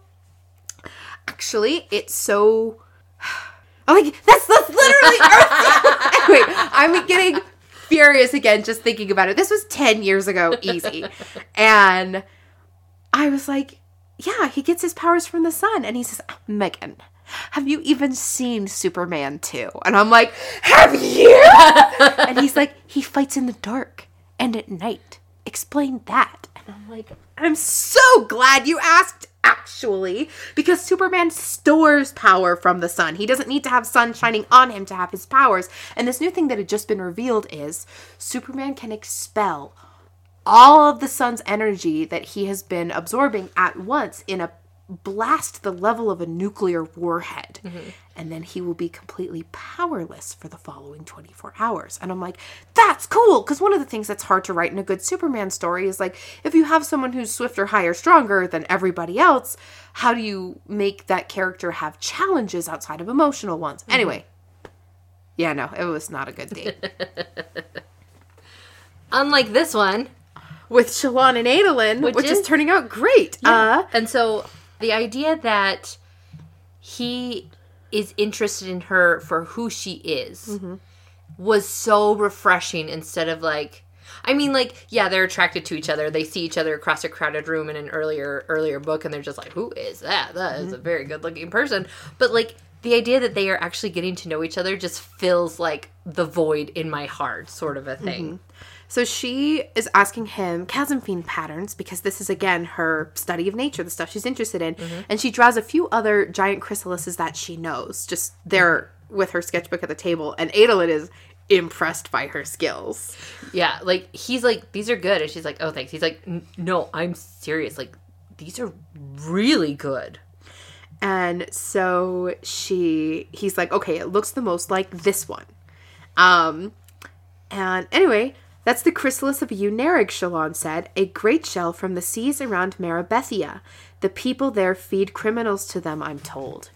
actually, it's so. I'm like, that's, that's literally (laughs) Earth. anyway, I'm getting furious again just thinking about it. This was 10 years ago, easy. and I was like, yeah, he gets his powers from the sun. And he says, oh, Megan, have you even seen Superman 2? And I'm like, have you? (laughs) and he's like, he fights in the dark and at night. Explain that. And I'm like, I'm so glad you asked, actually, because Superman stores power from the sun. He doesn't need to have sun shining on him to have his powers. And this new thing that had just been revealed is Superman can expel all of the sun's energy that he has been absorbing at once in a blast the level of a nuclear warhead. And then he will be completely powerless for the following 24 hours. And I'm like, that's cool. Because one of the things that's hard to write in a good Superman story is like, if you have someone who's swifter, higher, stronger than everybody else, how do you make that character have challenges outside of emotional ones? Anyway. Yeah, no, it was not a good date. (laughs) Unlike this one, With Shallan and Adolin, which, Which is, is- turning out great. Uh, and so the idea that he is interested in her for who she is mm-hmm. was so refreshing instead of like I mean like yeah they're attracted to each other. They see each other across a crowded room in an earlier earlier book and they're just like who is that? That is mm-hmm. a very good looking person. But like the idea that they are actually getting to know each other just fills like the void in my heart sort of a thing mm-hmm. So she is asking him chasm fiend patterns because this is again her study of nature, the stuff she's interested in, and she draws a few other giant chrysalises that she knows. Just there with her sketchbook at the table, and Adolin is impressed by her skills. Yeah, like he's like, these are good, and she's like, oh, thanks. He's like, no, I'm serious. Like, these are really good. And so she he's like, okay, it looks the most like this one. Um and anyway, that's the chrysalis of Eunerig, Shallan said, a great shell from the seas around Marabethia. The people there feed criminals to them, I'm told.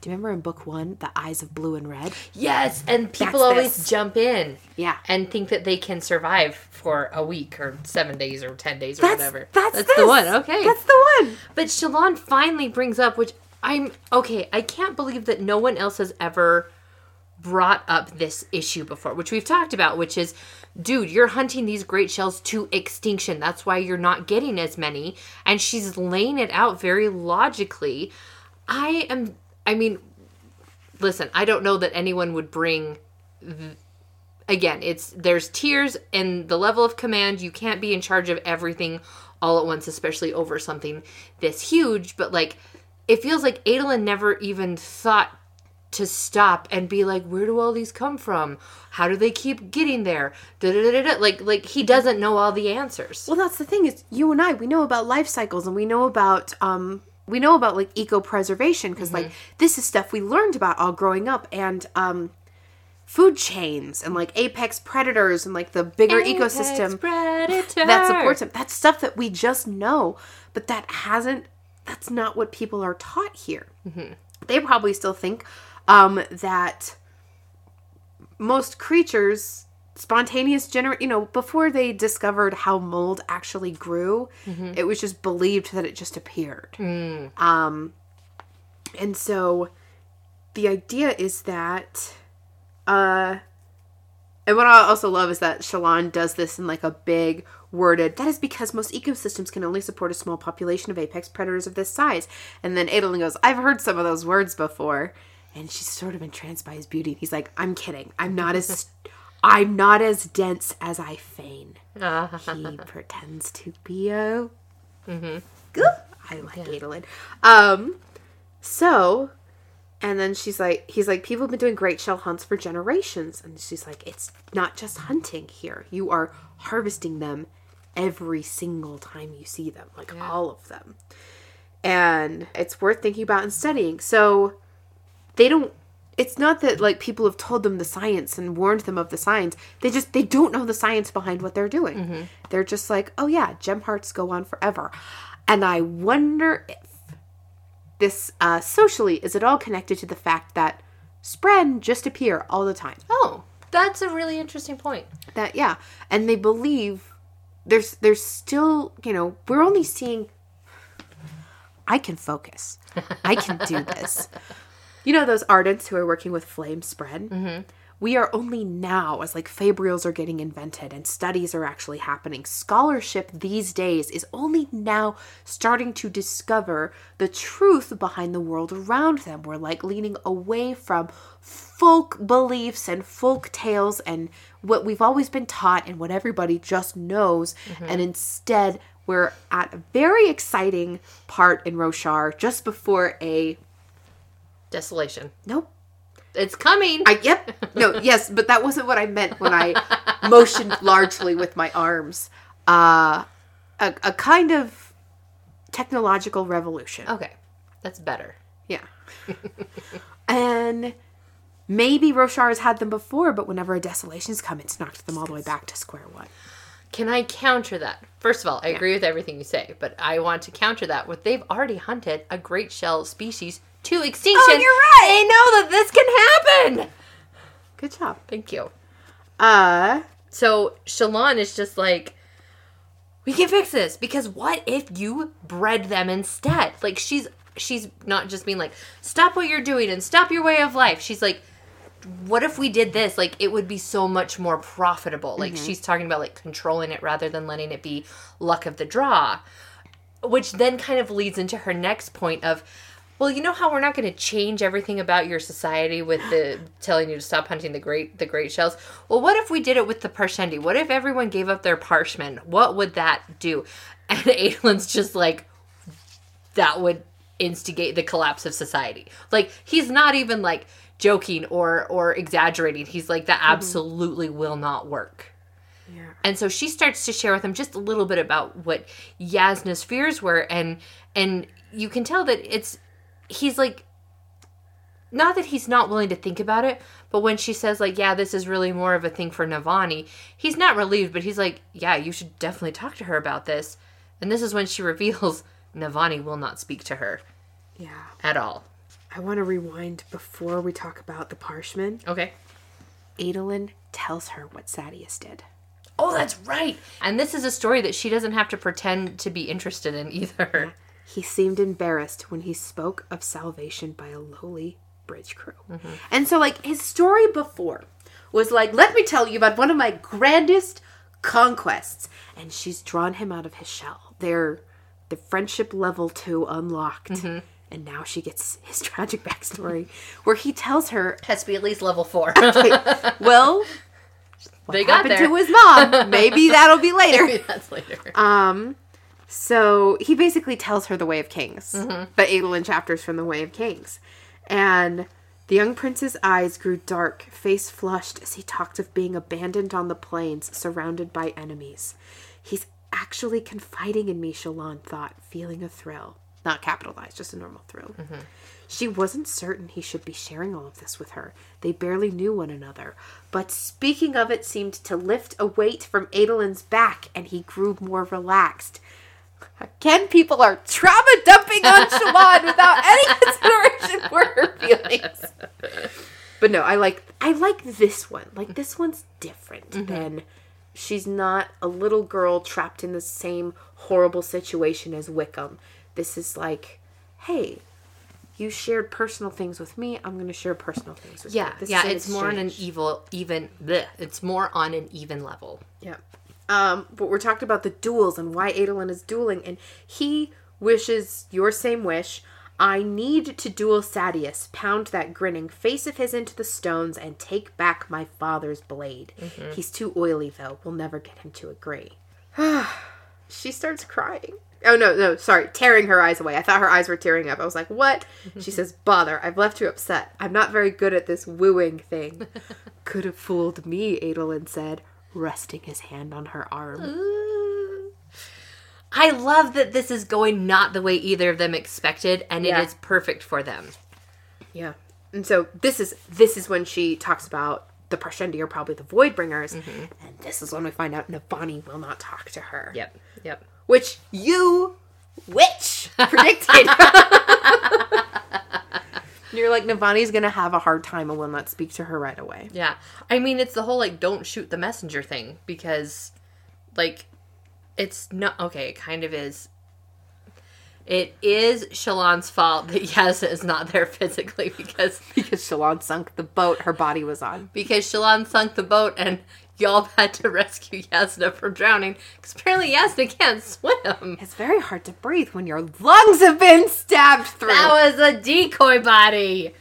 Do you remember in book one, the eyes of blue and red? Yes, and people That's always this. jump in, Yeah. and think that they can survive for a week or seven days or ten days or whatever. That's, whatever. that's, the this. one. Okay, That's the one. But Shallan finally brings up, which I'm okay. I can't believe that no one else has ever brought up this issue before, which we've talked about, which is, dude, you're hunting these great shells to extinction. That's why you're not getting as many. And she's laying it out very logically. I am, I mean, listen, I don't know that anyone would bring again it's there's tiers and the level of command you can't be in charge of everything all at once especially over something this huge but like it feels like Adolin never even thought to stop and be like where do all these come from how do they keep getting there Da-da-da-da-da. like like he doesn't know all the answers Well, that's the thing is you and I we know about life cycles and we know about um we know about like eco preservation because like this is stuff we learned about all growing up and um food chains and like apex predators and like the bigger ecosystem predator. that supports them. That's stuff that we just know, but that hasn't that's not what people are taught here. They probably still think um, that most creatures spontaneous gener you know before they discovered how mold actually grew it was just believed that it just appeared um and so the idea is that uh and what I also love is that Shallan does this in like a big worded. That is because most ecosystems can only support a small population of apex predators of this size. And then Adolin goes, "I've heard some of those words before," and she's sort of entranced by his beauty. He's like, "I'm kidding. I'm not as, (laughs) I'm not as dense as I feign." he (laughs) pretends to be a. Good. I like Adolin. Um, so and then she's like, he's like, people have been doing great shell hunts for generations. And she's like, it's not just hunting here. You are harvesting them every single time you see them, like all of them. And it's worth thinking about and studying. So they don't, it's not that like people have told them the science and warned them of the science. They just, they don't know the science behind what they're doing. They're just like, oh yeah, gem hearts go on forever. And I wonder if this uh, socially is it all connected to the fact that spren just appear all the time Oh, that's a really interesting point. that yeah and they believe there's there's still you know we're only seeing i can focus i can do this (laughs) you know those ardents who are working with flamespren? Mm-hmm. We are only now as like fabrials are getting invented and studies are actually happening scholarship these days is only now starting to discover the truth behind the world around them. We're like leaning away from folk beliefs and folk tales and what we've always been taught and what everybody just knows. Mm-hmm. And instead we're at a very exciting part in roshar just before a Desolation. nope It's coming. I yep. No, (laughs) yes, but that wasn't what I meant when I motioned largely with my arms. Uh a, a kind of technological revolution. okay, that's better. Yeah. and maybe Roshar has had them before, but whenever a desolation's come, it's knocked them all the way back to square one. Can I counter that? First of all, I agree with everything you say, but I want to counter that with they've already hunted a great shell species to extinction. Oh, you're right. They know that this can happen. Good job. Thank you. Uh So Shallan is just like, we can fix this because what if you bred them instead? Like she's she's not just being like, stop what you're doing and stop your way of life. She's like, what if we did this? Like it would be so much more profitable. Like she's talking about like controlling it rather than letting it be luck of the draw. Which then kind of leads into her next point of well, you know how we're not going to change everything about your society with the telling you to stop hunting the great the great shells. Well, what if we did it with the Parshendi? What if everyone gave up their parshmen? What would that do? And (laughs) Adolin's just like that would instigate the collapse of society. Like he's not even like joking or or exaggerating. He's like that mm-hmm. absolutely will not work. yeah. And so she starts to share with him just a little bit about what Jasnah's fears were and and you can tell that it's he's like not that he's not willing to think about it, but when she says like, "Yeah, this is really more of a thing for Navani," he's not relieved, but he's like, "Yeah, you should definitely talk to her about this." And this is when she (laughs) reveals Navani will not speak to her Yeah. at all. I want to rewind before we talk about the Parshmen. Okay. Adolin tells her what Sadeas did. Oh, that's right. And this is a story that she doesn't have to pretend to be interested in either. He seemed embarrassed when he spoke of salvation by a lowly bridge crew. And so, like, his story before was like, let me tell you about one of my grandest conquests. And she's drawn him out of his shell. They're the friendship level two unlocked. And now she gets his (laughs) tragic backstory where he tells her, Has to be at least level four. (laughs) well, (laughs) what They got happened there. to his mom? Maybe that'll be later. Maybe that's later. Um, so he basically tells her the Way of Kings, Mm-hmm. the Adolin chapters from the Way of Kings, and the young prince's eyes grew dark, face flushed as he talked of being abandoned on the plains, surrounded by enemies. He's actually confiding in me, Shallan thought, feeling a thrill. Not capitalized, just a normal thrill. She wasn't certain he should be sharing all of this with her. They barely knew one another. But speaking of it seemed to lift a weight from Adolin's back, and he grew more relaxed. Again, people are trauma dumping on Shallan without any (laughs) consideration for her feelings. But no, I like I like this one. Like this one's different mm-hmm. than she's not a little girl trapped in the same horrible situation as Wikim. This is like, hey, you shared personal things with me. I'm going to share personal things with Yeah, you. This yeah, an it's more on an exchange. evil, even. Bleh, it's more on an even level. Yeah. Um, but we're talking about the duels and why Adolin is dueling, and he wishes your same wish. I need to duel Sadeas, pound that grinning face of his into the stones, and take back my father's blade. He's too oily, though. We'll never get him to agree. (sighs) she starts crying. Oh, no, no, sorry. Tearing her eyes away. I thought her eyes were tearing up. I was like, what? she says, Bother, I've left you upset. I'm not very good at this wooing thing. (laughs) Could have fooled me, Adolin said, resting his hand on her arm. I love that this is going not the way either of them expected, and Yeah. it is perfect for them. Yeah. And so this is this is when she talks about the Parshendi are probably the Voidbringers, mm-hmm. and this is when we find out Navani will not talk to her. Yep, yep. Which you, witch, predicted. (laughs) You're like Navani's gonna have a hard time and will not speak to her right away. Yeah. I mean, it's the whole like don't shoot the messenger thing because like it's not okay, it kind of is. It is Shallan's fault that (laughs) Jasnah is not there physically because Because Shallan sunk the boat her body was on. because Shallan sunk the boat and y'all had to (laughs) rescue Jasnah from drowning because apparently Jasnah can't swim. It's very hard to breathe when your lungs have been stabbed through. That was a decoy body.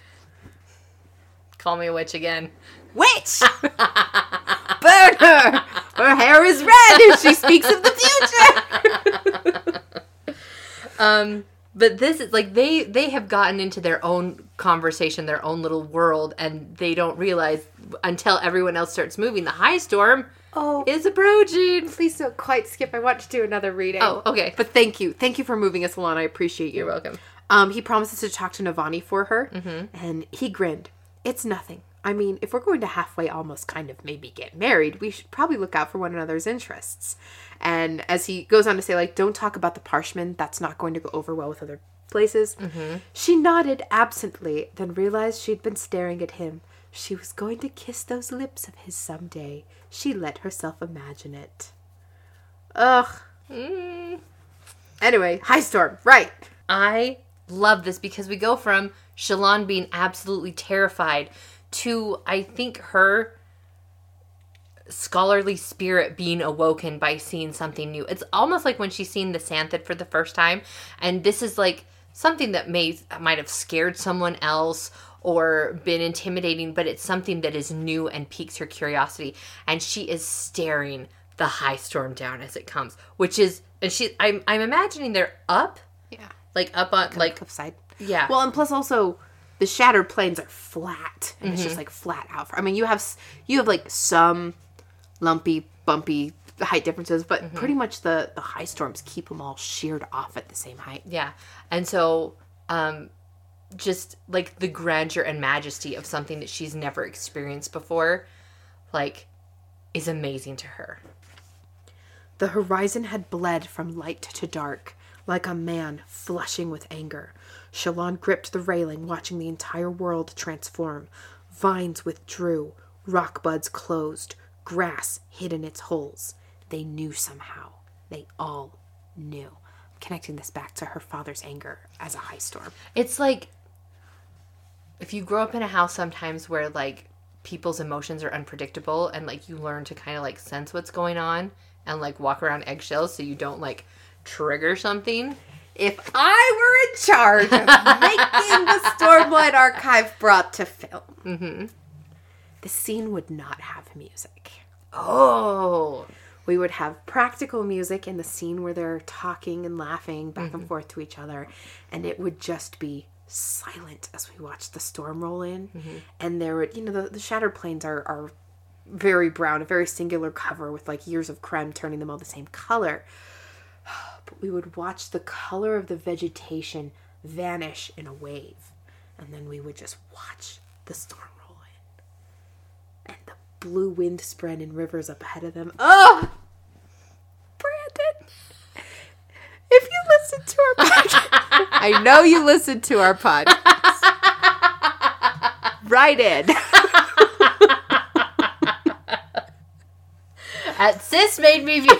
Call me a witch again. Witch! (laughs) Burn her! Her hair is red and she speaks of the future! (laughs) Um, but this is like they they have gotten into their own conversation, their own little world, and they don't realize until everyone else starts moving. The high storm Oh, is approaching. please don't quite skip. I want to do another reading. Oh, okay. But thank you. Thank you for moving us along. I appreciate you. You're welcome. Um, he promises to talk to Navani for her, and he grinned. It's nothing. I mean, if we're going to halfway almost kind of maybe get married, we should probably look out for one another's interests. And as he goes on to say, like, don't talk about the Parshmen, that's not going to go over well with other places. Mm-hmm. She nodded absently, then realized she'd been staring at him. She was going to kiss those lips of his someday. She let herself imagine it. Ugh. Mm. Anyway, High Storm, right. I love this because we go from Shallan being absolutely terrified to I think her scholarly spirit being awoken by seeing something new. It's almost like when she's seen the Santhid for the first time, and this is like something that may might have scared someone else or been intimidating, but it's something that is new and piques her curiosity, and she is staring the high storm down as it comes, which is and she I'm I'm imagining they're up Yeah. like up on like cliffside. yeah Well, and plus also the shattered plains are flat, and it's just mm-hmm. like flat out. I mean, you have you have like some lumpy, bumpy height differences, but pretty much the the high storms keep them all sheared off at the same height. yeah and so um just like the grandeur and majesty of something that she's never experienced before like is amazing to her The horizon had bled from light to dark, like a man flushing with anger. Shallan gripped the railing, watching the entire world transform. Vines withdrew, rock buds closed, grass hid in its holes. They knew somehow. They all knew. Connecting this back to her father's anger as a high storm. it's like if you grow up in a house sometimes where like people's emotions are unpredictable and like you learn to kind of like sense what's going on and like walk around eggshells so you don't like trigger something If I were in charge of (laughs) making the Stormlight Archive brought to film, mm-hmm. the scene would not have music. oh We would have practical music in the scene where they're talking and laughing back and mm-hmm. forth to each other, and it would just be silent as we watched the storm roll in. Mm-hmm. And there would, you know, the, the shattered plains are, are very brown, a very singular cover with like years of crem turning them all the same color. (sighs) But we would watch the color of the vegetation vanish in a wave, and then we would just watch the storm roll in. And the blue wind spread in rivers up ahead of them. Oh! If (laughs) I know you listen to our podcast. Write in. At sis made me view.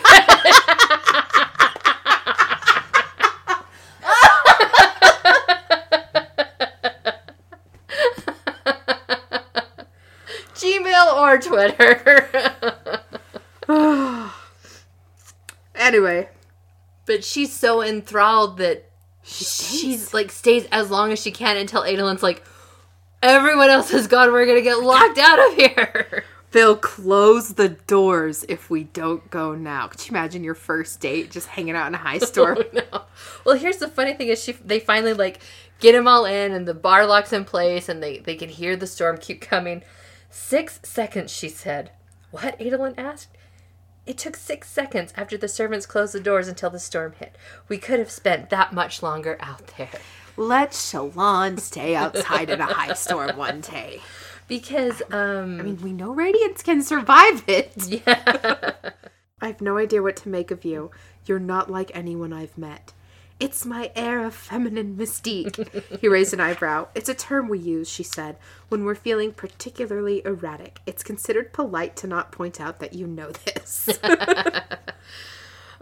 Gmail or Twitter. (sighs) Anyway, but she's so enthralled that she's like stays as long as she can until Adolin's like, everyone else has gone. We're gonna get locked out of here. (laughs) they'll close the doors if we don't go now. Could you imagine your first date just hanging out in a high storm? (laughs) Oh, no. Well, here's the funny thing is she they finally like get them all in and the bar locks in place and they they can hear the storm keep coming. Six seconds, she said. What? Adolin asked. It took six seconds after the servants closed the doors until the storm hit. We could have spent that much longer out there. Let Shallan stay outside in a high storm one day. Because, um. I mean, we know Radiance can survive it. yeah. (laughs) I have no idea what to make of you. You're not like anyone I've met. It's my air of feminine mystique. he raised an eyebrow. It's a term we use, she said, when we're feeling particularly erratic. It's considered polite to not point out that you know this. (laughs)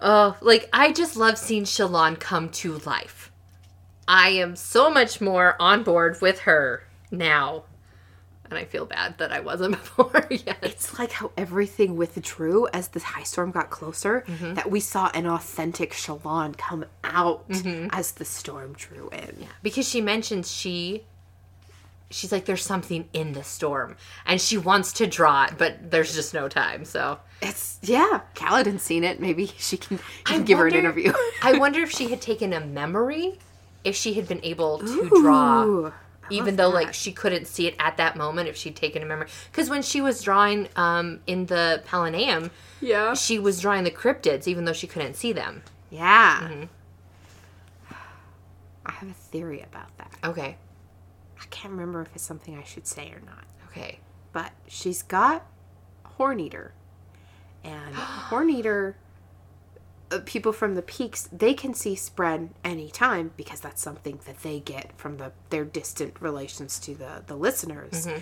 Oh, like I just love seeing Shallan come to life. I am so much more on board with her now. And I feel bad that I wasn't (laughs) before. (laughs) yes. it's like how everything withdrew as the high storm got closer, Mm-hmm. that we saw an authentic Shallan come out as the storm drew in. Yeah. Because she mentions she she's like there's something in the storm and she wants to draw it, but there's just no time. So It's, yeah, Kaladin's seen it. Maybe she can, can give her an interview. (laughs) I wonder if she had taken a memory, if she had been able to draw Ooh. Even though like she couldn't see it at that moment if she'd taken a memory because when she was drawing um in the Palaneum Yeah. she was drawing the cryptids even though she couldn't see them Yeah. Mm-hmm. I have a theory about that. okay I can't remember if it's something I should say or not. okay But she's got Horn Eater. And Horn Eater, Uh, people from the peaks, they can see Spren anytime because that's something that they get from the their distant relations to the, the listeners. Mm-hmm.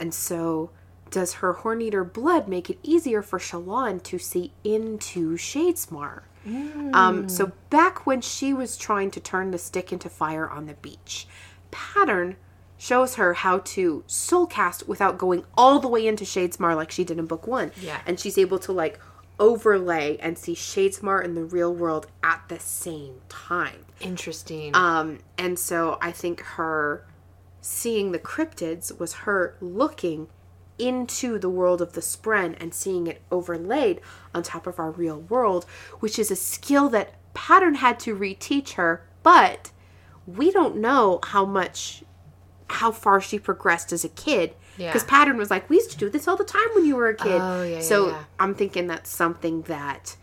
And so, does her Horn Eater blood make it easier for Shallan to see into Shadesmar? Um, mm. so back when she was trying to turn the stick into fire on the beach, Pattern shows her how to soul cast without going all the way into Shadesmar like she did in book one. Yeah. And she's able to like overlay and see Shadesmar in the real world at the same time. interesting Um, and so I think her seeing the cryptids was her looking into the world of the Spren and seeing it overlaid on top of our real world, which is a skill that Pattern had to reteach her, but we don't know how much how far she progressed as a kid. Yeah. Because Pattern was like, We used to do this all the time when you were a kid. Oh, yeah, yeah, so yeah. I'm thinking that's something that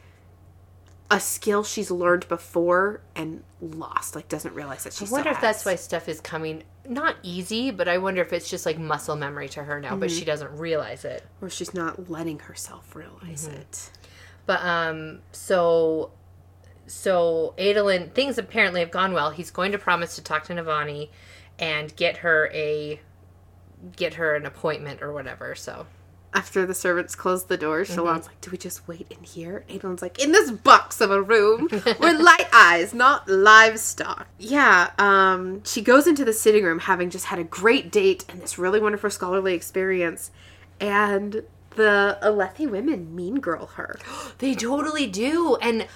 a skill she's learned before and lost, like doesn't realize that she I wonder if that's why stuff is coming not easy but I wonder if it's just like muscle memory to her now but Mm-hmm. she doesn't realize it or she's not letting herself realize Mm-hmm. it. But um, so so Adolin things apparently have gone well. He's going to promise to talk to Navani and get her a get her an appointment or whatever. So After the servants close the doors, Mm-hmm. Shallan's like, "Do we just wait in here?" Adolin's like, "In this box of a room (laughs) we're light eyes, not livestock." Yeah. Um. She goes into the sitting room, having just had a great date and this really wonderful scholarly experience, and the Alethi women mean girl her. (gasps) they totally do. And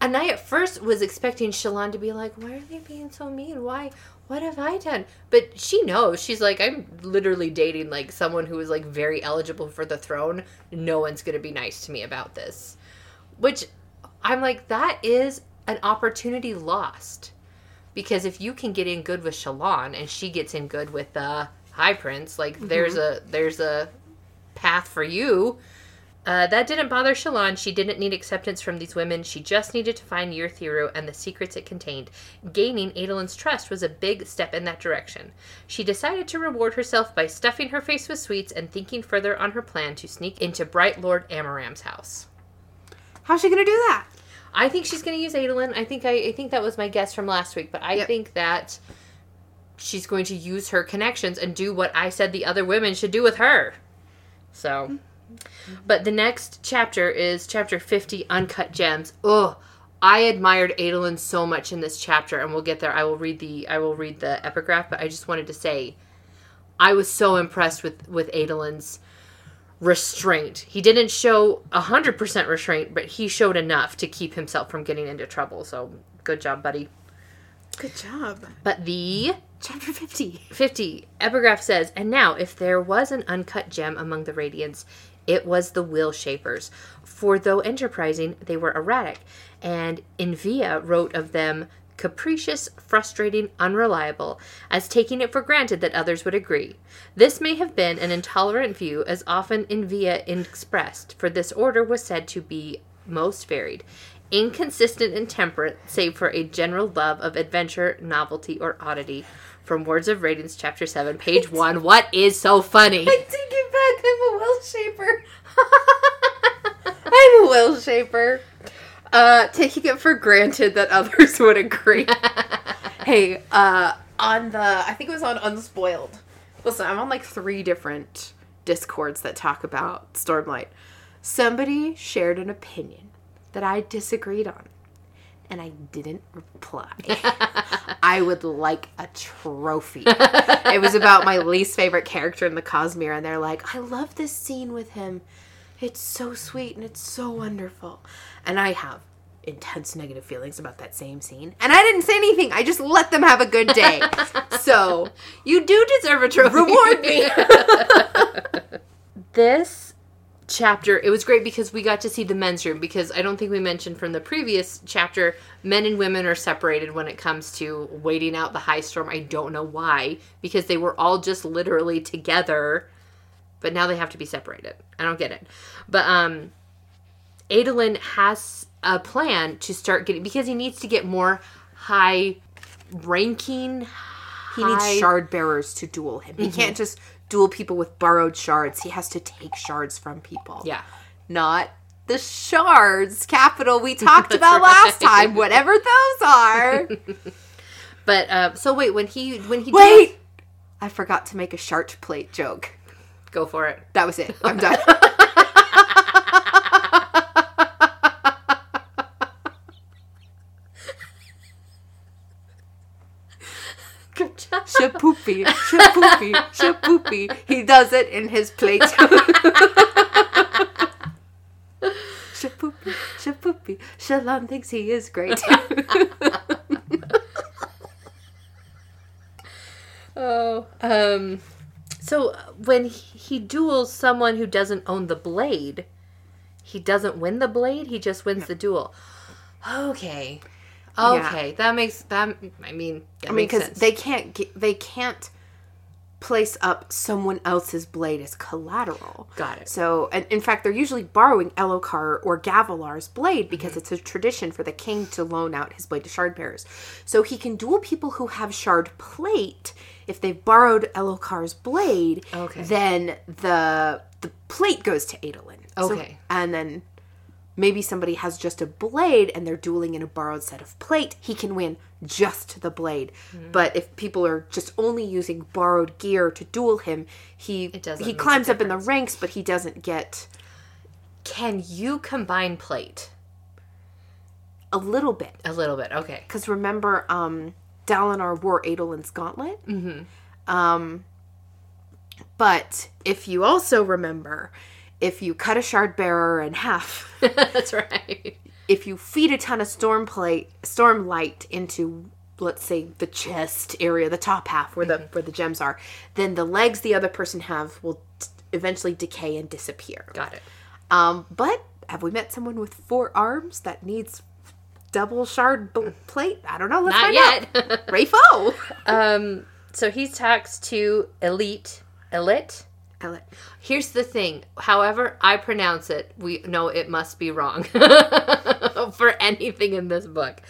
and I at first was expecting Shallan to be like, "Why are they being so mean? Why? What have I done?" But she knows. She's like, "I'm literally dating like someone who is like very eligible for the throne. No one's gonna be nice to me about this." Which I'm like, that is an opportunity lost. Because if you can get in good with Shallan and she gets in good with the High Prince, like there's mm-hmm. a there's a path for you. Uh, that didn't bother Shallan. She didn't need acceptance from these women. She just needed to find Urithiru and the secrets it contained. Gaining Adolin's trust was a big step in that direction. She decided to reward herself by stuffing her face with sweets and thinking further on her plan to sneak into Bright Lord Amaram's house. How's she gonna do that? I think she's going to use Adolin. I think I, I think that was my guess from last week, but I Yep. think that she's going to use her connections and do what I said the other women should do with her. So, but the next chapter is chapter 50 Uncut Gems. Ugh. I admired Adolin so much in this chapter and we'll get there. I will read the I will read the epigraph, but I just wanted to say I was so impressed with with Adolin's restraint. He didn't show 100% restraint, but he showed enough to keep himself from getting into trouble. So, good job, buddy. Good job. But the Chapter 50. 50 epigraph says, And now, if there was an uncut gem among the Radiants, it was the Will Shapers. For though enterprising, they were erratic. And Envia wrote of them capricious, frustrating, unreliable, as taking it for granted that others would agree. This may have been an intolerant view, as often Envia expressed, for this order was said to be most varied. Inconsistent and temperate, save for a general love of adventure, novelty, or oddity. From Words of Radiance, Chapter 7, page 1. What is so funny? I take it back. I'm a will shaper. (laughs) I'm a will shaper. Uh, taking it for granted that others would agree. (laughs) hey, uh, on the, I think it was on Unspoiled. Listen, I'm on like three different discords that talk about Stormlight. Somebody shared an opinion that I disagreed on, and I didn't reply. (laughs) I would like a trophy. it was about my (laughs) least favorite character in the Cosmere, and they're like, I love this scene with him. It's so sweet and it's so wonderful. And I have intense negative feelings about that same scene. And I didn't say anything. I just let them have a good day. (laughs) so You do deserve a trophy. reward me. this chapter it was great because we got to see the men's room because i don't think we mentioned from the previous chapter men and women are separated when it comes to waiting out the high storm. I don't know why because they were all just literally together but now they have to be separated. I don't get it. But um adolin has a plan to start getting because he needs to get more high ranking He needs shard bearers to duel him. He can't just duel people with borrowed shards. He has to take shards from people. yeah Not the shards capital we (laughs) talked about right. last time, whatever those are. (laughs) but uh so wait when he when he Wait! I forgot to make a shart plate joke. go for it That was it. I'm (laughs) done. good job Shapoopy, shapoopy, shapoopy. He does it in his plate. (laughs) shapoopy, shapoopy. Shalon thinks he is great. (laughs) Oh, um, so when he, he duels someone who doesn't own the blade, he doesn't win the blade. He just wins the duel. Okay, okay, that makes that. I mean, that I mean, because they can't get, they can't place up someone else's blade as collateral. Got it. So, and in fact, they're usually borrowing Elhokar or Gavilar's blade because Mm-hmm. it's a tradition for the king to loan out his blade to shard bearers. So he can duel people who have shard plate. If they've borrowed Elhokar's blade, Okay. then the the plate goes to Adolin. So- Okay. and then maybe somebody has just a blade and they're dueling in a borrowed set of plate, he can win just the blade. Mm-hmm. But if people are just only using borrowed gear to duel him, he he climbs up in the ranks, but he doesn't get Can you combine plate a little bit. a little bit? Okay. Because remember, um, Dalinar wore Adolin's gauntlet. Mm-hmm. Um, but if you also remember, if you cut a shard bearer in half, (laughs) That's right. if you feed a ton of storm plate storm light into let's say the chest area the top half where the Mm-hmm. where the gems are then the legs the other person have will t- eventually decay and disappear Got it. um but have we met someone with four arms that needs double shard b- plate i don't know let's Not find yet. (laughs) out Rafo. um. So he talks to Elite. Elite. I like- Here's the thing. However I pronounce it, we know it must be wrong (laughs) for anything in this book.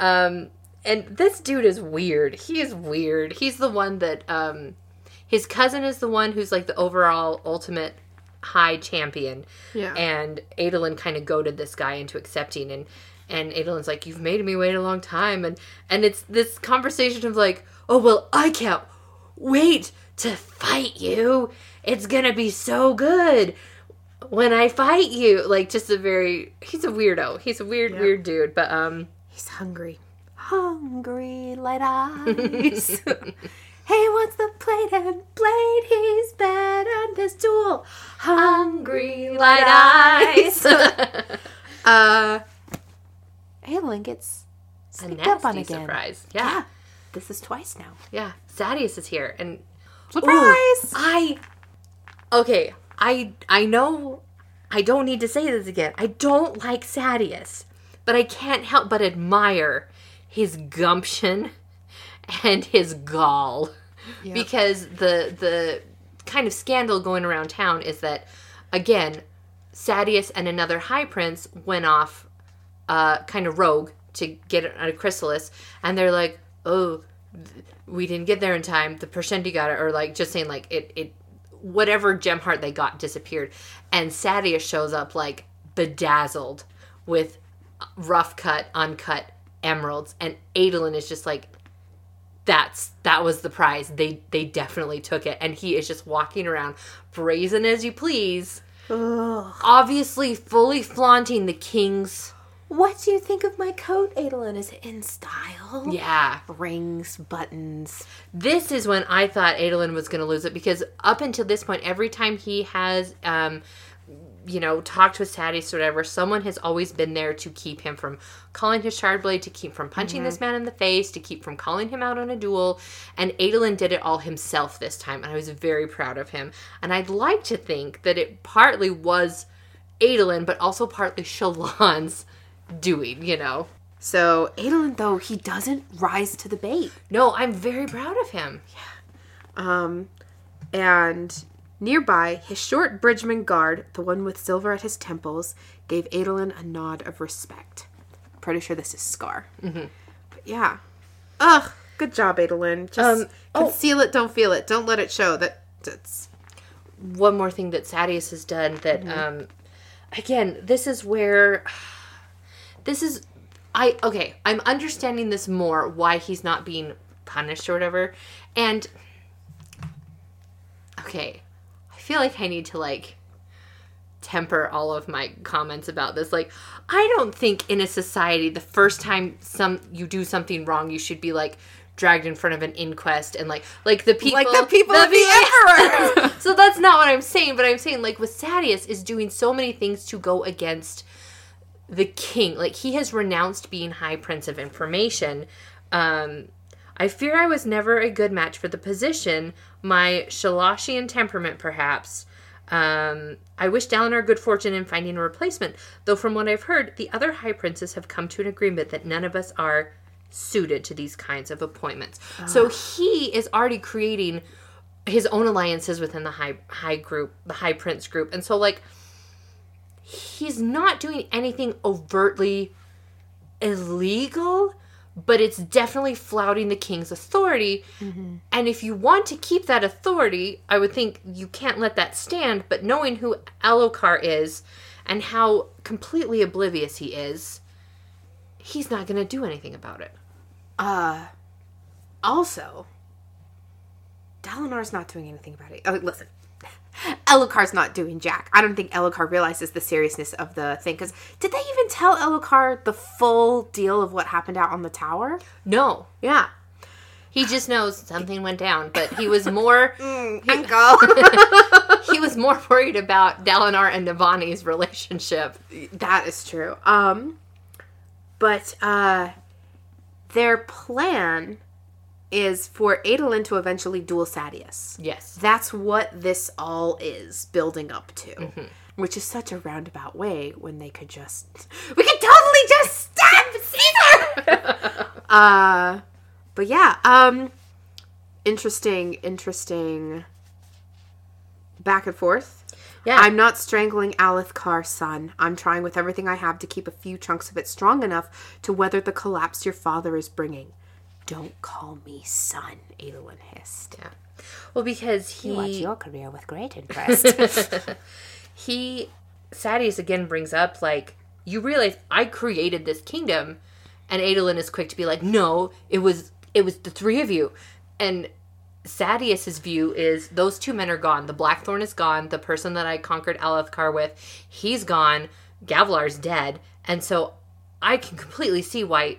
Um, and this dude is weird. He is weird. He's the one that um, his cousin is the one who's like the overall ultimate high champion. Yeah. And Adolin kind of goaded this guy into accepting. And and Adolin's like, "You've made me wait a long time," and and it's this conversation of like, "Oh well, I can't wait to fight you. It's gonna be so good." When I fight you, like just a very he's a weirdo. He's a weird, weird dude. But um He's hungry. Hungry light eyes. (laughs) hey, wants the plate and blade? He's bad on this duel. Hungry light eyes. (laughs) (laughs) uh, Adolin gets a sneaked up on again. surprise. Yeah. Yeah. This is twice now. Yeah. Sadeas is here and Surprise! Ooh, I Okay, I I know I don't need to say this again. I don't like Sadeas, but I can't help but admire his gumption and his gall. Because the the kind of scandal going around town is that again, Sadeas and another high prince went off uh, kind of rogue to get a chrysalis, and they're like, "Oh, th- we didn't get there in time. The Parshendi got it," or like just saying like it, it, whatever gem heart they got disappeared, and Sadeas shows up like bedazzled with rough cut, uncut emeralds, and Adolin is just like, "That's that was the prize. They they definitely took it," and he is just walking around brazen as you please. Obviously, fully flaunting the king's What do you think of my coat, Adolin? Is it in style? Yeah. Rings, buttons. This is when I thought Adolin was going to lose it because up until this point, every time he has, um, you know, talked with Sadeas or whatever, someone has always been there to keep him from calling his shard blade, to keep from punching this man in the face, to keep from calling him out on a duel. And Adolin did it all himself this time, and I was very proud of him. And I'd like to think that it partly was Adolin, but also partly Shallan's doing, you know. So Adolin, though, he doesn't rise to the bait. No, I'm very proud of him. Yeah. Um, and nearby, his short bridgeman guard, the one with silver at his temples, gave Adolin a nod of respect. Pretty sure this is Skar. Mm-hmm. But yeah. Ugh, good job, Adolin. Just Um, oh. conceal it, don't feel it. Don't let it show that it's. one more thing that Sadeas has done that um again this is where this is I okay I'm understanding this more why he's not being punished or whatever and okay I feel like I need to like temper all of my comments about this like I don't think in a society the first time some you do something wrong you should be like dragged in front of an inquest and like like the people Like the people the of the Emperor! (laughs) so that's not what I'm saying, but I'm saying like with Sadeas is doing so many things to go against the king. Like he has renounced being High Prince of Information. Um, I fear I was never a good match for the position. My Shalashian temperament, perhaps. Um, I wish Dalinar good fortune in finding a replacement, though from what I've heard, the other High Princes have come to an agreement that none of us are suited to these kinds of appointments. So he is already creating his own alliances within the high high group, the High Prince group, and so like he's not doing anything overtly illegal, but it's definitely flouting the king's authority. And if you want to keep that authority, I would think you can't let that stand. But knowing who Elhokar is and how completely oblivious he is, he's not going to do anything about it. Uh, also, Dalinar's not doing anything about it. Oh, listen. Elhokar's not doing jack. I don't think Elhokar realizes the seriousness of the thing. Because did they even tell Elhokar the full deal of what happened out on the tower? No, Yeah. he just knows something went down. But he was more (laughs) Uncle. (laughs) he was more worried about Dalinar and Navani's relationship. that is true. Um, but uh, their plan is for Adolin to eventually duel Sadeas. Yes. That's what this all is building up to. Which is such a roundabout way when they could just We could totally just stab Caesar. (laughs) uh but yeah, um interesting, interesting back and forth. Yeah. I'm not strangling Alethkar's son. I'm trying with everything I have to keep a few chunks of it strong enough to weather the collapse your father is bringing. Don't call me son, Adolin hissed. Yeah. Well, because he watched your career with great interest. (laughs) (laughs) he Sadeas again brings up like you realize I created this kingdom. And Adolin is quick to be like, no, it was it was the three of you. And Sadeas's view is those two men are gone. The Blackthorn is gone. The person that I conquered Alethkar with, he's gone. Gavilar's dead. And so I can completely see why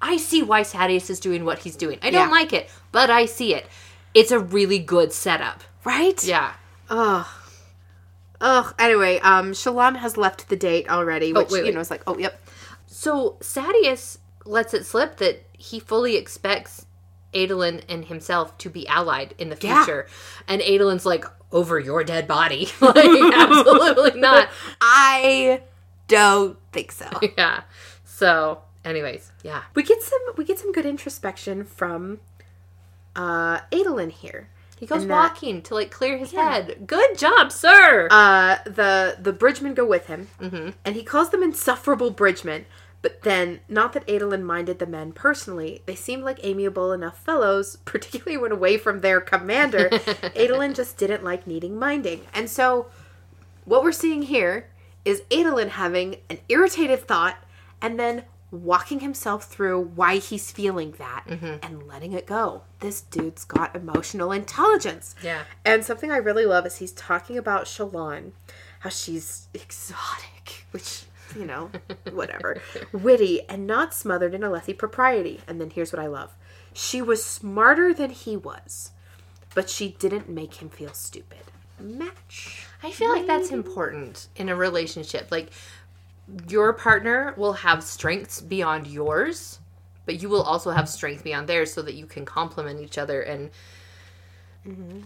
I see why Sadeas is doing what he's doing. I don't Yeah. like it, but I see it. It's a really good setup. Right? Yeah. Ugh. Ugh. Anyway, um, Shallan has left the date already, which, wait, you wait. know, is like, oh, yep. So Sadeas lets it slip that he fully expects Adolin and himself to be allied in the Yeah. future. And Adolin's like, over your dead body. (laughs) like, (laughs) absolutely not. (laughs) I don't think so. Yeah. So, anyways, yeah. we get some we get some good introspection from uh Adolin here. He goes And that- walking to like clear his head. Good job, sir. Uh the the bridgemen go with him Mm-hmm. and he calls them insufferable bridgemen. But then, not that Adolin minded the men personally, they seemed like amiable enough fellows, (laughs) particularly when away from their commander. (laughs) Adolin just didn't like needing minding. And so, what we're seeing here is Adolin having an irritated thought and then walking himself through why he's feeling that mm-hmm. and letting it go. This dude's got emotional intelligence. Yeah. And something I really love is he's talking about Shallan, how she's exotic, which, you know, (laughs) whatever, witty, and not smothered in Alethi propriety. And then here's what I love she was smarter than he was, but she didn't make him feel stupid. Match. I feel like that's important in a relationship. Like your partner will have strengths beyond yours, but you will also have strength beyond theirs so that you can complement each other and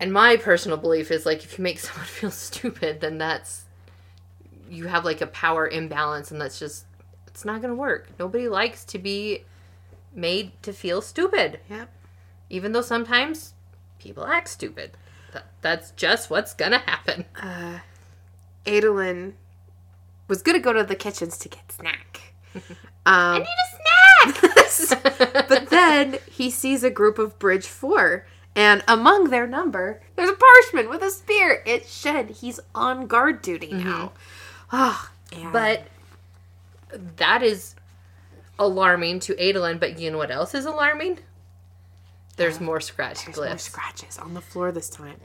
and my personal belief is like if you make (laughs) someone feel stupid, then that's you have like a power imbalance and that's just it's not going to work. Nobody likes to be made to feel stupid, Yep. even though sometimes people act stupid. That, that's just what's going to happen. Uh Adolin was going to go to the kitchens to get snack. (laughs) I Um, need a snack. (laughs) but then he sees a group of Bridge Four, and among their number, there's a parshman with a spear. It's Shen. He's on guard duty now. Ah, and- But that is alarming to Adolin. But you know what else is alarming? There's more scratch there's more scratches on the floor this time.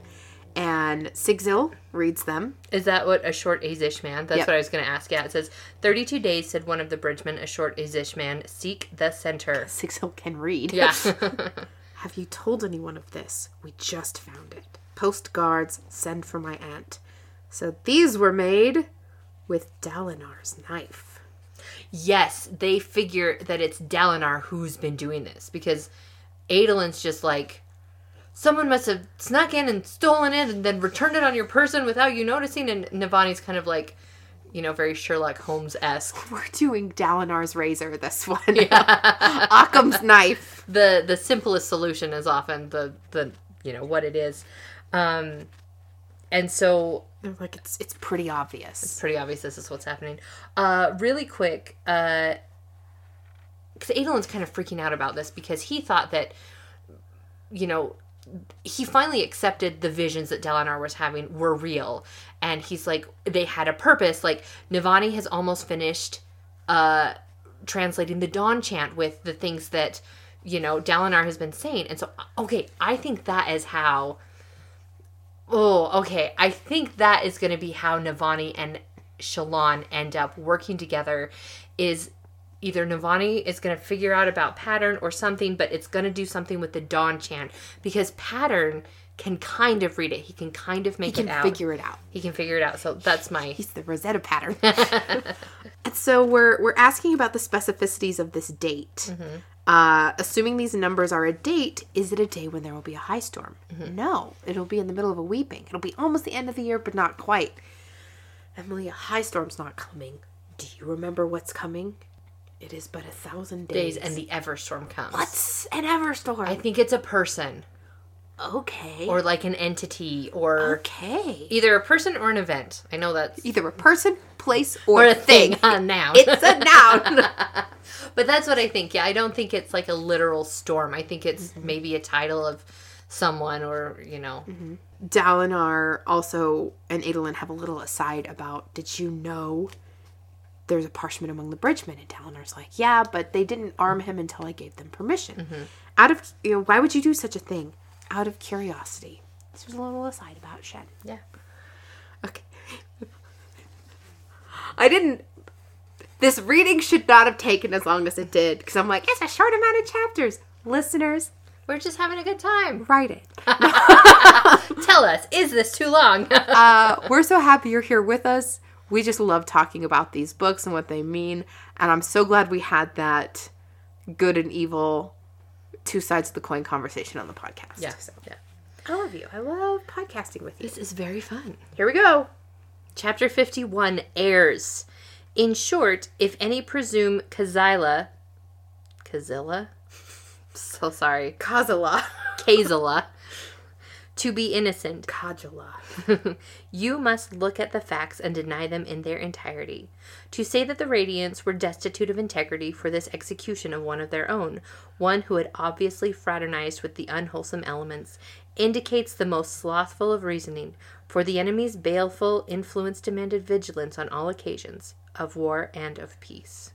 And Sigzil reads them. Is that what a short Azish man? That's Yep. what I was going to ask. Yeah, it says 32 days, said one of the bridgemen, a short Azish man, seek the center. (laughs) Sigzil can read. Yeah. (laughs) (laughs) Have you told anyone of this? We just found it. Post guards, send for my aunt. So these were made with Dalinar's knife. yes, they figure that it's Dalinar who's been doing this because Adolin's just like, someone must have snuck in and stolen it and then returned it on your person without you noticing. And Navani's kind of like, you know, very Sherlock Holmes esque. (laughs) We're doing Dalinar's razor this one. Yeah. (laughs) Occam's knife. the the simplest solution is often the the you know what it is um and so They're like it's it's pretty obvious. it's pretty obvious this is what's happening uh really quick uh because Adolin's kind of freaking out about this because he thought that you know he finally accepted the visions that Dalinar was having were real. And he's like they had a purpose. Like Navani has almost finished uh translating the dawn chant with the things that you know Dalinar has been saying. And so okay I think that is how oh okay I think that is going to be how Navani and Shallan end up working together is either Navani is going to figure out about pattern or something but it's going to do something with the dawn chant because pattern can kind of read it he can kind of make it out. He can figure it out. he can figure it out so that's my He's the Rosetta pattern. (laughs) (laughs) and so we're we're asking about the specificities of this date. Uh, assuming these numbers are a date, is it a day when there will be a high storm? No, it'll be in the middle of a weeping. It'll be almost the end of the year, but not quite. Emily, a high storm's not coming. Do you remember what's coming? It is but a thousand days. days and the Everstorm comes what's an Everstorm? I think it's a person okay. or like an entity or okay. either a person or an event. I know that's Either a person, place, or, or a thing, thing. a noun. It's a noun. (laughs) but that's what I think. Yeah, I don't think it's like a literal storm. I think it's mm-hmm. maybe a title of someone or, you know. Mm-hmm. Dalinar also and Adolin have a little aside about did you know there's a parshman among the bridgemen. And Dalinar's like, yeah, but they didn't arm him until I gave them permission. Out of, you know, why would you do such a thing? Out of curiosity. This was a little aside about Shen. Yeah. Okay. I didn't. This reading should not have taken as long as it did because I'm like, it's a short amount of chapters. Listeners, We're just having a good time. write it. (laughs) Tell us, is this too long? (laughs) Uh, we're so happy you're here with us. We just love talking about these books and what they mean. And I'm so glad we had that good and evil two sides of the coin conversation on the podcast. yeah. So, yeah. I love you. I love podcasting with you. This is very fun. Here we go. Chapter 51 Heirs. In short, if any presume Kazila. Kazilla? (laughs) So sorry. Kazala. Kazilla. To be innocent. Kajala. (laughs) You must look at the facts and deny them in their entirety. To say that the Radiants were destitute of integrity for this execution of one of their own, one who had obviously fraternized with the unwholesome elements, indicates the most slothful of reasoning, for the enemy's baleful influence demanded vigilance on all occasions, of war and of peace.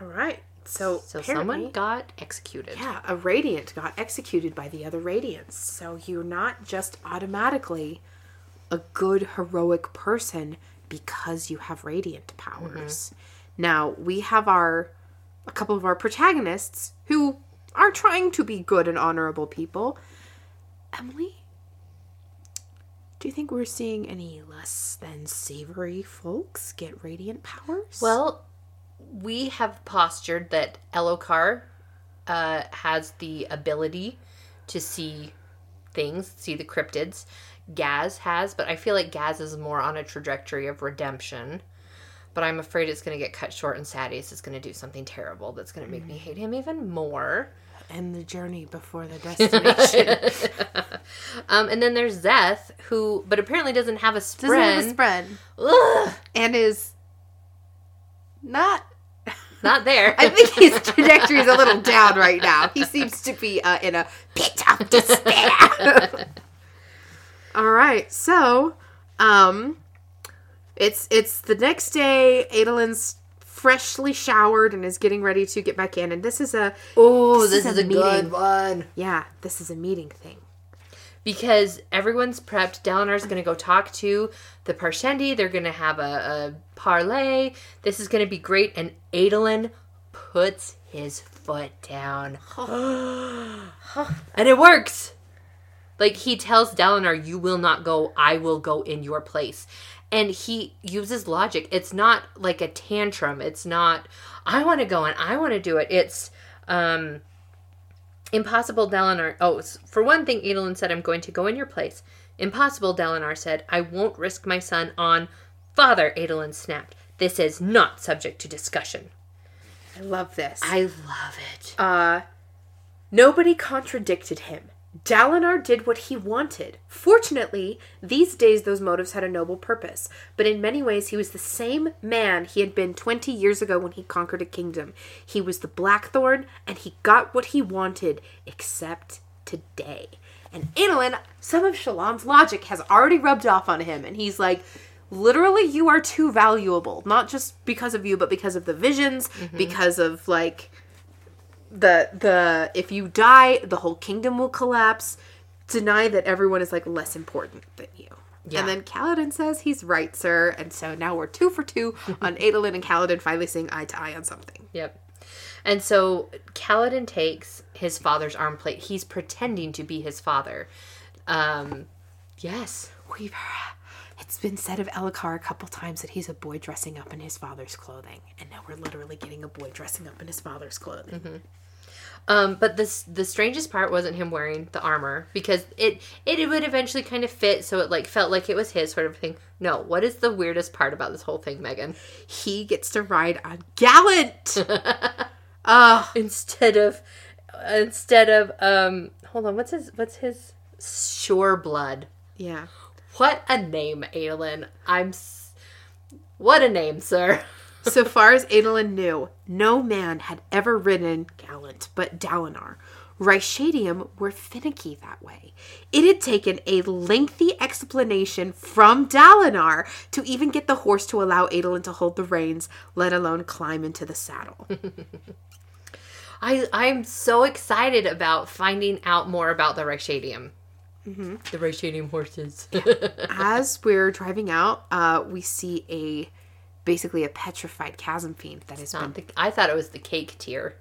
All right. So, So someone got executed. Yeah, a radiant got executed by the other radiants. So you're not just automatically a good heroic person because you have radiant powers. Mm-hmm. Now, we have our a couple of our protagonists who are trying to be good and honorable people. Emily, do you think we're seeing any less than savory folks get radiant powers? Well, we have postured that Elhokar uh, has the ability to see things, see the cryptids. Gaz has, but I feel like Gaz is more on a trajectory of redemption. But I'm afraid it's going to get cut short, and Sadeas is going to do something terrible that's going to make me hate him even more. end the journey before the (laughs) destination. Um, and then there's Szeth, who, but apparently doesn't have a spren. Doesn't have a spren. spren. Ugh, and is not. Not there. I think his trajectory is a little down right now. He seems to be uh, in a pit of despair. (laughs) All right, so um, it's it's the next day. Adolin's freshly showered and is getting ready to get back in, and this is a oh, this this, is is, a a, good meeting. one. yeah, this is a meeting thing. Because everyone's prepped. Dalinar's going to go talk to the Parshendi. They're going to have a, a parlay. This is going to be great. And Adolin puts his foot down. (gasps) and it works. Like he tells Dalinar, "You will not go. I will go in your place." And he uses logic. It's not like a tantrum. It's not I want to go and I want to do it. It's um Impossible Dalinar. Oh, for one thing, Adolin said, I'm going to go in your place. Impossible Dalinar said, I won't risk my son on. Father, Adolin snapped. This is not subject to discussion. I love this. I love it. Uh, nobody contradicted him. Dalinar did what he wanted. Fortunately, these days those motives had a noble purpose, but in many ways he was the same man he had been 20 years ago when he conquered a kingdom. He was the Blackthorn, and he got what he wanted, except today. And Adolin, some of Shallan's logic has already rubbed off on him, and he's like, literally, you are too valuable. Not just because of you, but because of the visions, mm-hmm. because of, like, the the if you die the whole kingdom will collapse deny that everyone is like less important than you Yeah. and then Kaladin says he's right sir and so now we're two for two on (laughs) Adolin and Kaladin finally seeing eye to eye on something Yep. And so Kaladin takes his father's arm plate. He's pretending to be his father. Um, yes. we've it's been said of Elhokar a couple times that he's a boy dressing up in his father's clothing and now we're literally getting a boy dressing up in his father's clothing Um, but this the strangest part wasn't him wearing the armor because it it would eventually kind of fit, so it like felt like it was his sort of thing. No, what is the weirdest part about this whole thing, Megan? he gets to ride on Gallant (laughs) uh Instead of instead of um, hold on, what's his what's his Sureblood? yeah What a name, Aelin. I'm. S- what a name, sir. (laughs) so far as Adolin knew, no man had ever ridden Gallant but Dalinar. Rhyshadium were finicky that way. It had taken a lengthy explanation from Dalinar to even get the horse to allow Adolin to hold the reins, let alone climb into the saddle. (laughs) I I'm so excited about finding out more about the Rhyshadium. Mm-hmm. The Rhyshadium horses. As we're driving out, uh, we see a basically a petrified chasm fiend that been Not the, I thought it was the cake tier.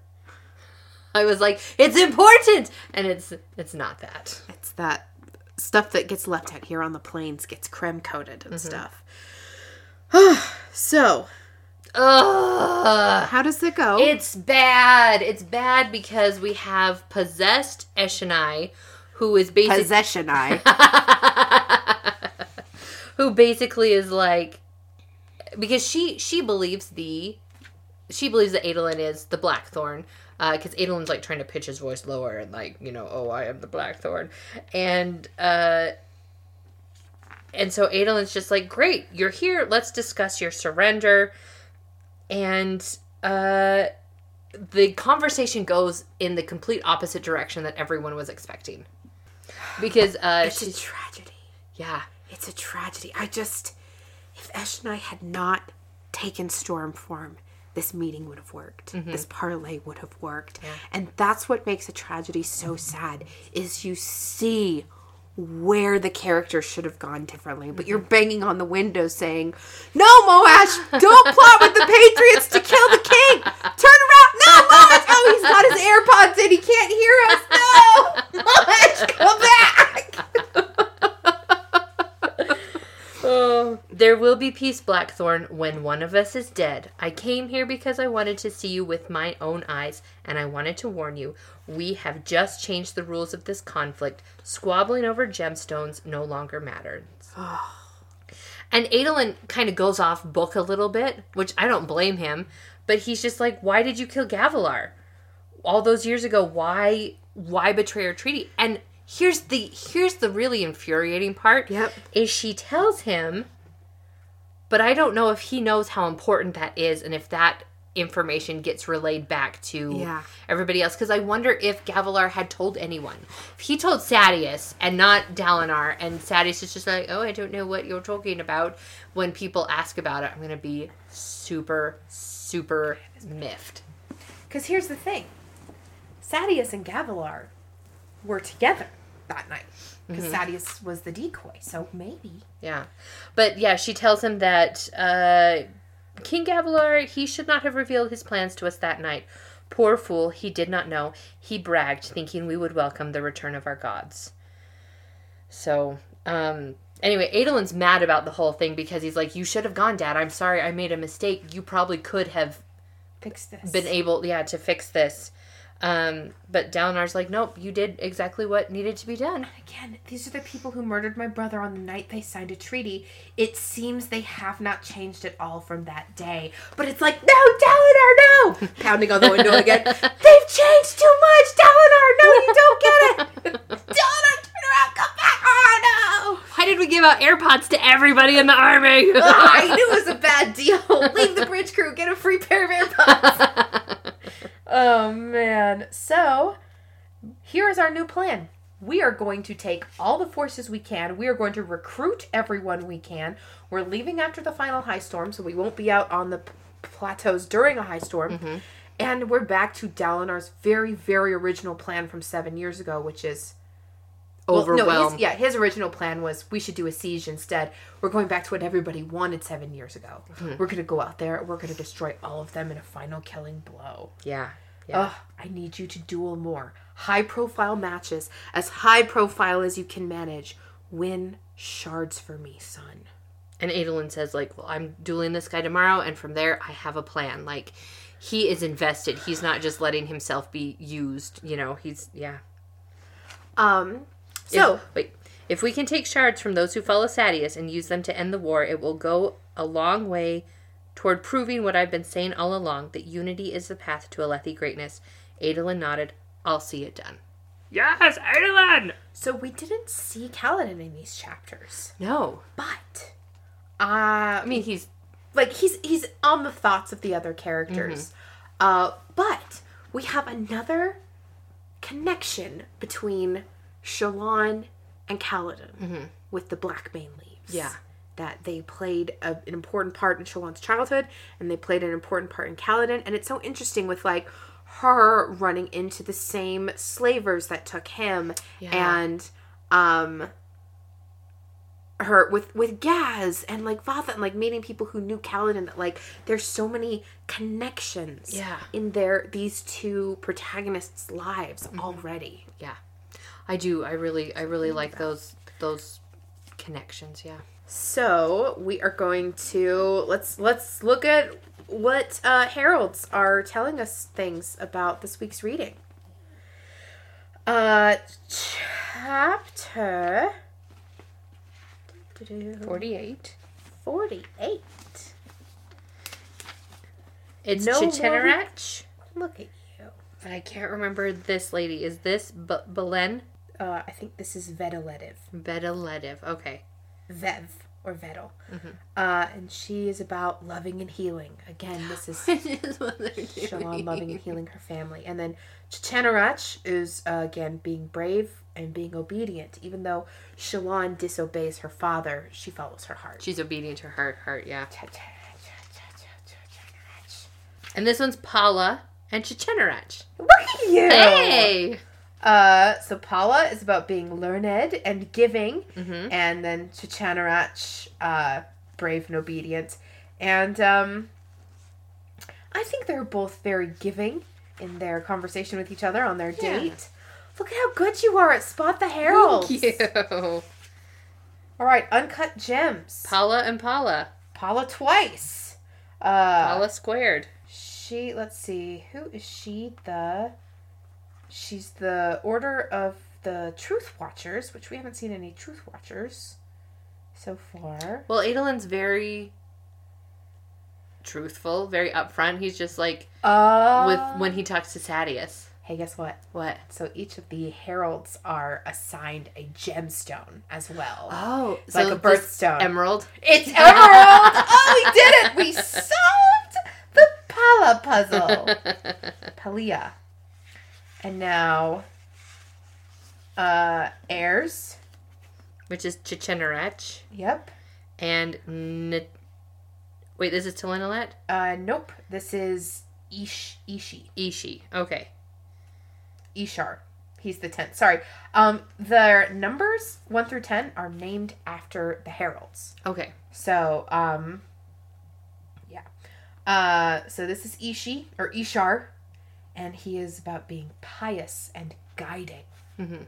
I was like, it's important, and it's it's not that. It's that stuff that gets left out here on the plains gets crem coated and mm-hmm. stuff. (sighs) so, Ugh. how does it go? It's bad. It's bad because we have possessed Eshonai, who is basically Possession eye. (laughs) who basically is like because she she believes the she believes that Adolin is the Blackthorn Uh, because Adolin's like trying to pitch his voice lower and like you know oh I am the Blackthorn and uh and so Adolin's just like great you're here let's discuss your surrender and uh the conversation goes in the complete opposite direction that everyone was expecting because uh it's a tragedy. yeah It's a tragedy. I just, if I had not taken storm form, this meeting would have worked. Mm-hmm. This parlay would have worked. And that's what makes a tragedy so sad is you see where the character should have gone differently. But you're mm-hmm. banging on the window saying, No, Moash, don't plot with the Patriots to kill the king. Turn around. No, Moash. Oh, he's got his AirPods in. He can't hear us. No. Moash, come back. (sighs) There will be peace, Blackthorn, when one of us is dead. I came here because I wanted to see you with my own eyes, and I wanted to warn you. We have just changed the rules of this conflict. Squabbling over gemstones no longer matters. (sighs) and Adolin kind of goes off book a little bit, which I don't blame him, but he's just like, why did you kill Gavilar? all those years ago why why betray our treaty and here's the here's the really infuriating part Yep. is she tells him but i don't know if he knows how important that is and if that information gets relayed back to Yeah. everybody else because i wonder if gavilar had told anyone if he told sadeas and not dalinar and sadeas is just like oh i don't know what you're talking about when people ask about it i'm gonna be super super miffed Because here's the thing Sadeas and Gavilar were together that night. Because Sadeas was the decoy, so maybe. Yeah. But yeah, she tells him that uh, King Gavilar, he should not have revealed his plans to us that night. Poor fool, he did not know. He bragged, thinking we would welcome the return of our gods. So, um, anyway, Adolin's mad about the whole thing because he's like, You should have gone, Dad. I'm sorry, I made a mistake. You probably could have been able, yeah, to fix this. Um, but Dalinar's like, Nope, you did exactly what needed to be done. Again, these are the people who murdered my brother on the night they signed a treaty. It seems they have not changed at all from that day. But it's like, no, Dalinar, no! (laughs) Pounding on the window again. They've changed too much, Dalinar! No, you don't get it! (laughs) Dalinar, turn around, come back! Oh, no! Why did we give out AirPods to everybody in the army? (laughs) I knew it was a bad deal. Leave the bridge crew, get a free pair of AirPods. Oh man. So, here is our new plan. We are going to take all the forces we can. We are going to recruit everyone we can. We're leaving after the final high storm, so we won't be out on the p- plateaus during a high storm. Mm-hmm. And we're back to Dalinar's very, very original plan from seven years ago, which is well, no, his, yeah, his original plan was we should do a siege instead. We're going back to what everybody wanted seven years ago. We're going to go out there. We're going to destroy all of them in a final killing blow. Yeah. Yeah. Ugh, I need you to duel more. High profile matches, as high profile as you can manage. Win shards for me, son. And Adolin says, like, well, I'm dueling this guy tomorrow, and from there, I have a plan. Like, he is invested. He's not just letting himself be used. You know, he's, yeah. Um, so If, wait. If we can take shards from those who follow Sadeas and use them to end the war, it will go a long way toward proving what I've been saying all along that unity is the path to Alethi greatness. Adolin nodded. I'll see it done. Yes, Adolin! so we didn't see Kaladin in these chapters, No. but uh, I mean, he's like he's he's on the thoughts of the other characters. Uh, but we have another connection between Shallan and Kaladin with the Blackbane leaves. Yeah. That they played a, an important part in Shallan's childhood and they played an important part in Kaladin. And it's so interesting with like her running into the same slavers that took him Yeah. and um her with with Gaz and like Vatha and like meeting people who knew Kaladin that like there's so many connections Yeah. in their these two protagonists' lives Mm-hmm. already. Yeah. I do. I really I really like those those connections, yeah. So we are going to let's let's look at what uh, heralds are telling us things about this week's reading. Uh, chapter 48. forty-eight. It's No Look at you. But I can't remember this lady. Is this B- Belen? Uh, I think this is Vedeledev. Vedeledev. Okay. Vev or Vedel. Mm-hmm. Uh, and she is about loving and healing. Again, this is (laughs) is what. Shallan loving and healing her family. And then Chichenarach is, uh, again, being brave and being obedient. Even though Shallan disobeys her father, she follows her heart. She's obedient to her heart, yeah. And this one's Paula and Chichenarach. Look at you! Hey! Uh, so Paula is about being learned and giving, Mhm. and then Chichanarach, uh, brave and obedient. And um, I think they're both very giving in their conversation with each other on their Yeah. date. Look at how good you are at Spot the Herald. Thank you. All right, Uncut Gems. Paula and Paula. Paula twice. Uh, Paula squared. She, let's see, who is she? The. She's the Order of the Truth Watchers, which we haven't seen any Truth Watchers so far. Well, Adolin's very truthful, very upfront. He's just like Uh, with when he talks to Sadeas. Hey, guess what? What? So each of the heralds are assigned a gemstone as well. Oh, It's like a birthstone. Emerald. It's (laughs) Emerald! oh, we did it! We solved the Pala puzzle. (laughs) Palia. And now, uh, heirs. Which is Chichenarach. Yep. And N- wait, this is Telenolet? Uh, nope. This is Ish Ishi Ishi. Okay. Ishar. He's the tenth. Sorry. Um, the numbers one through ten are named after the heralds. Okay. So, um, yeah. Uh, so this is Ishi or Ishar, and he is about being pious and guiding. Mm-hmm.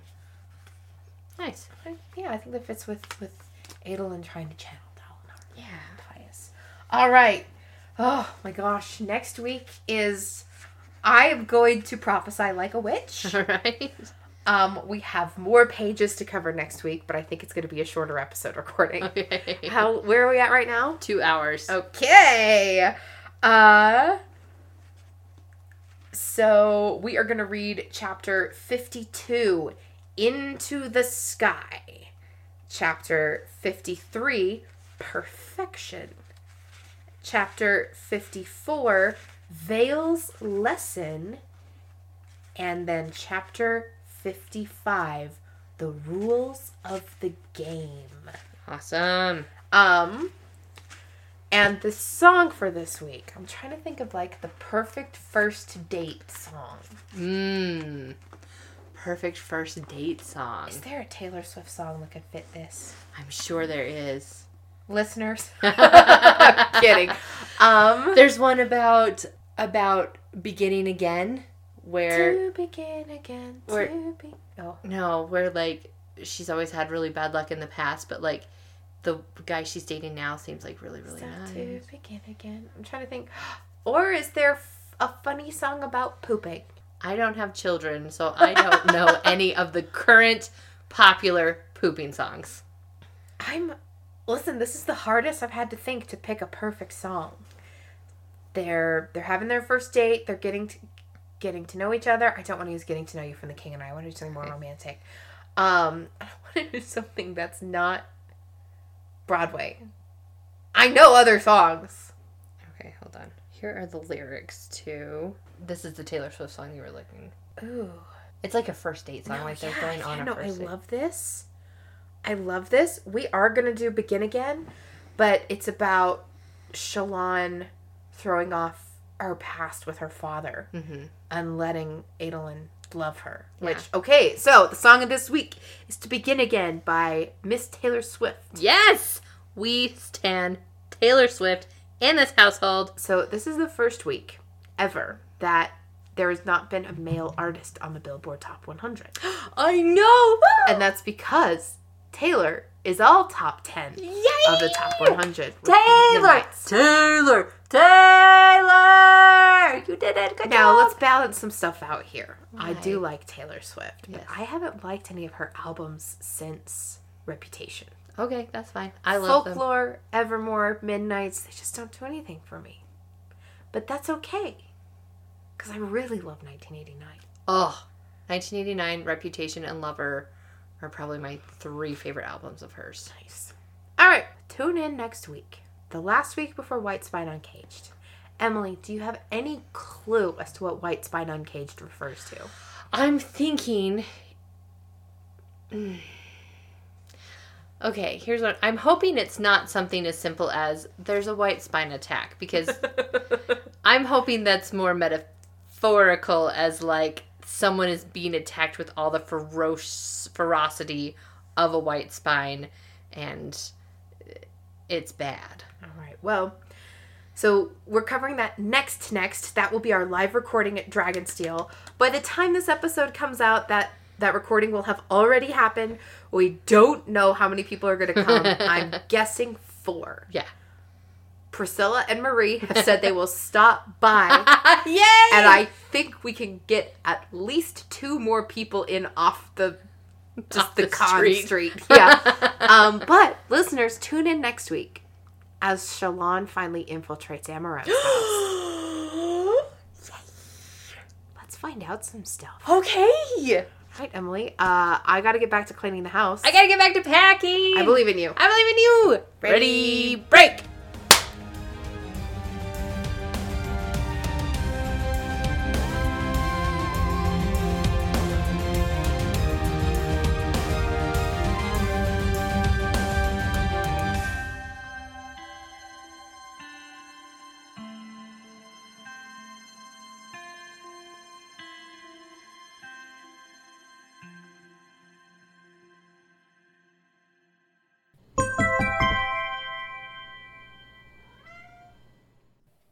Nice. I- yeah, I think that fits with with Adolin trying to channel Dalinar. Yeah. Pious. All right. Oh my gosh. Next week is I am going to prophesy like a witch. All (laughs) right. Um, we have more pages to cover next week, but I think it's going to be a shorter episode recording. (laughs) Okay. How? Where are we at right now? Two hours. Okay. Uh so we are going to read chapter 52 Into the Sky. Chapter 53 Perfection. Chapter 54 Veil's Lesson. And then chapter 55 The Rules of the Game. Awesome. Um, and the song for this week, I'm trying to think of like the perfect first date song. Mmm. Perfect first date song. Is there a Taylor Swift song that could fit this? I'm sure there is. Listeners, (laughs) I'm kidding. (laughs) Um, There's one about about beginning again where to begin again. Where- To be. Oh, no, where like she's always had really bad luck in the past, but like the guy she's dating now seems like really really nice. to begin again. I'm trying to think. (gasps) Or is there f- a funny song about pooping? I don't have children, so I don't (laughs) know any of the current popular pooping songs. I'm listen, this is the hardest I've had to think to pick a perfect song. They're they're having their first date, they're getting to getting to know each other. I don't want to use getting to know you from the king and I, I want to do something more (laughs) romantic. Um (laughs) I want to do something that's not Broadway. I know other songs. Okay, hold on. Here are the lyrics to. This is the Taylor Swift song you were looking. Ooh. It's like a first date song, like they're going yeah, on a no, first I date. love this. I love this. We are gonna do Begin Again, but it's about Shallan throwing off her past with her father Mhm. and letting Adolin love her. Yeah. Which okay, so the song of this week is "To Begin Again" by Miss Taylor Swift. Yes, we stand Taylor Swift in this household. So this is the first week ever that there has not been a male artist on the Billboard Top 100, (gasps) I know. and that's because Taylor is all top 10 Yay! of the top 100. with Taylor, Taylor, Taylor. You did it. Good Now job. let's balance some stuff out here. I do like Taylor Swift, but I haven't liked any of her albums since Reputation. Okay, that's fine. I love them. Folklore, Evermore, Midnights, they just don't do anything for me. But that's okay. Because I really love 1989. Oh, 1989, Reputation, and Lover are probably my three favorite albums of hers. Nice. All right, tune in next week, the last week before White Spine Uncaged. Emily, do you have any clue as to what White Spine Uncaged refers to? I'm thinking. (sighs) Okay, here's what I'm hoping it's not something as simple as there's a white spine attack because (laughs) I'm hoping that's more metaphorical as like someone is being attacked with all the ferocious ferocity of a white spine and it's bad. All right. Well, so we're covering that next next. That will be our live recording at Dragonsteel. By the time this episode comes out, that that recording will have already happened. We don't know how many people are going to come. (laughs) I'm guessing 4. Yeah. Priscilla and Marie have said they will stop by. (laughs) Yay! and I think we can get at least two more people in off the just Off the, the con street. street. (laughs) Yeah. um, but listeners, tune in next week as Shallan finally infiltrates Amaram's (gasps) house. Let's find out some stuff. okay. All right, Emily. Uh, I got to get back to cleaning the house. I gotta get back to packing. I believe in you. I believe in you. Ready, Ready break.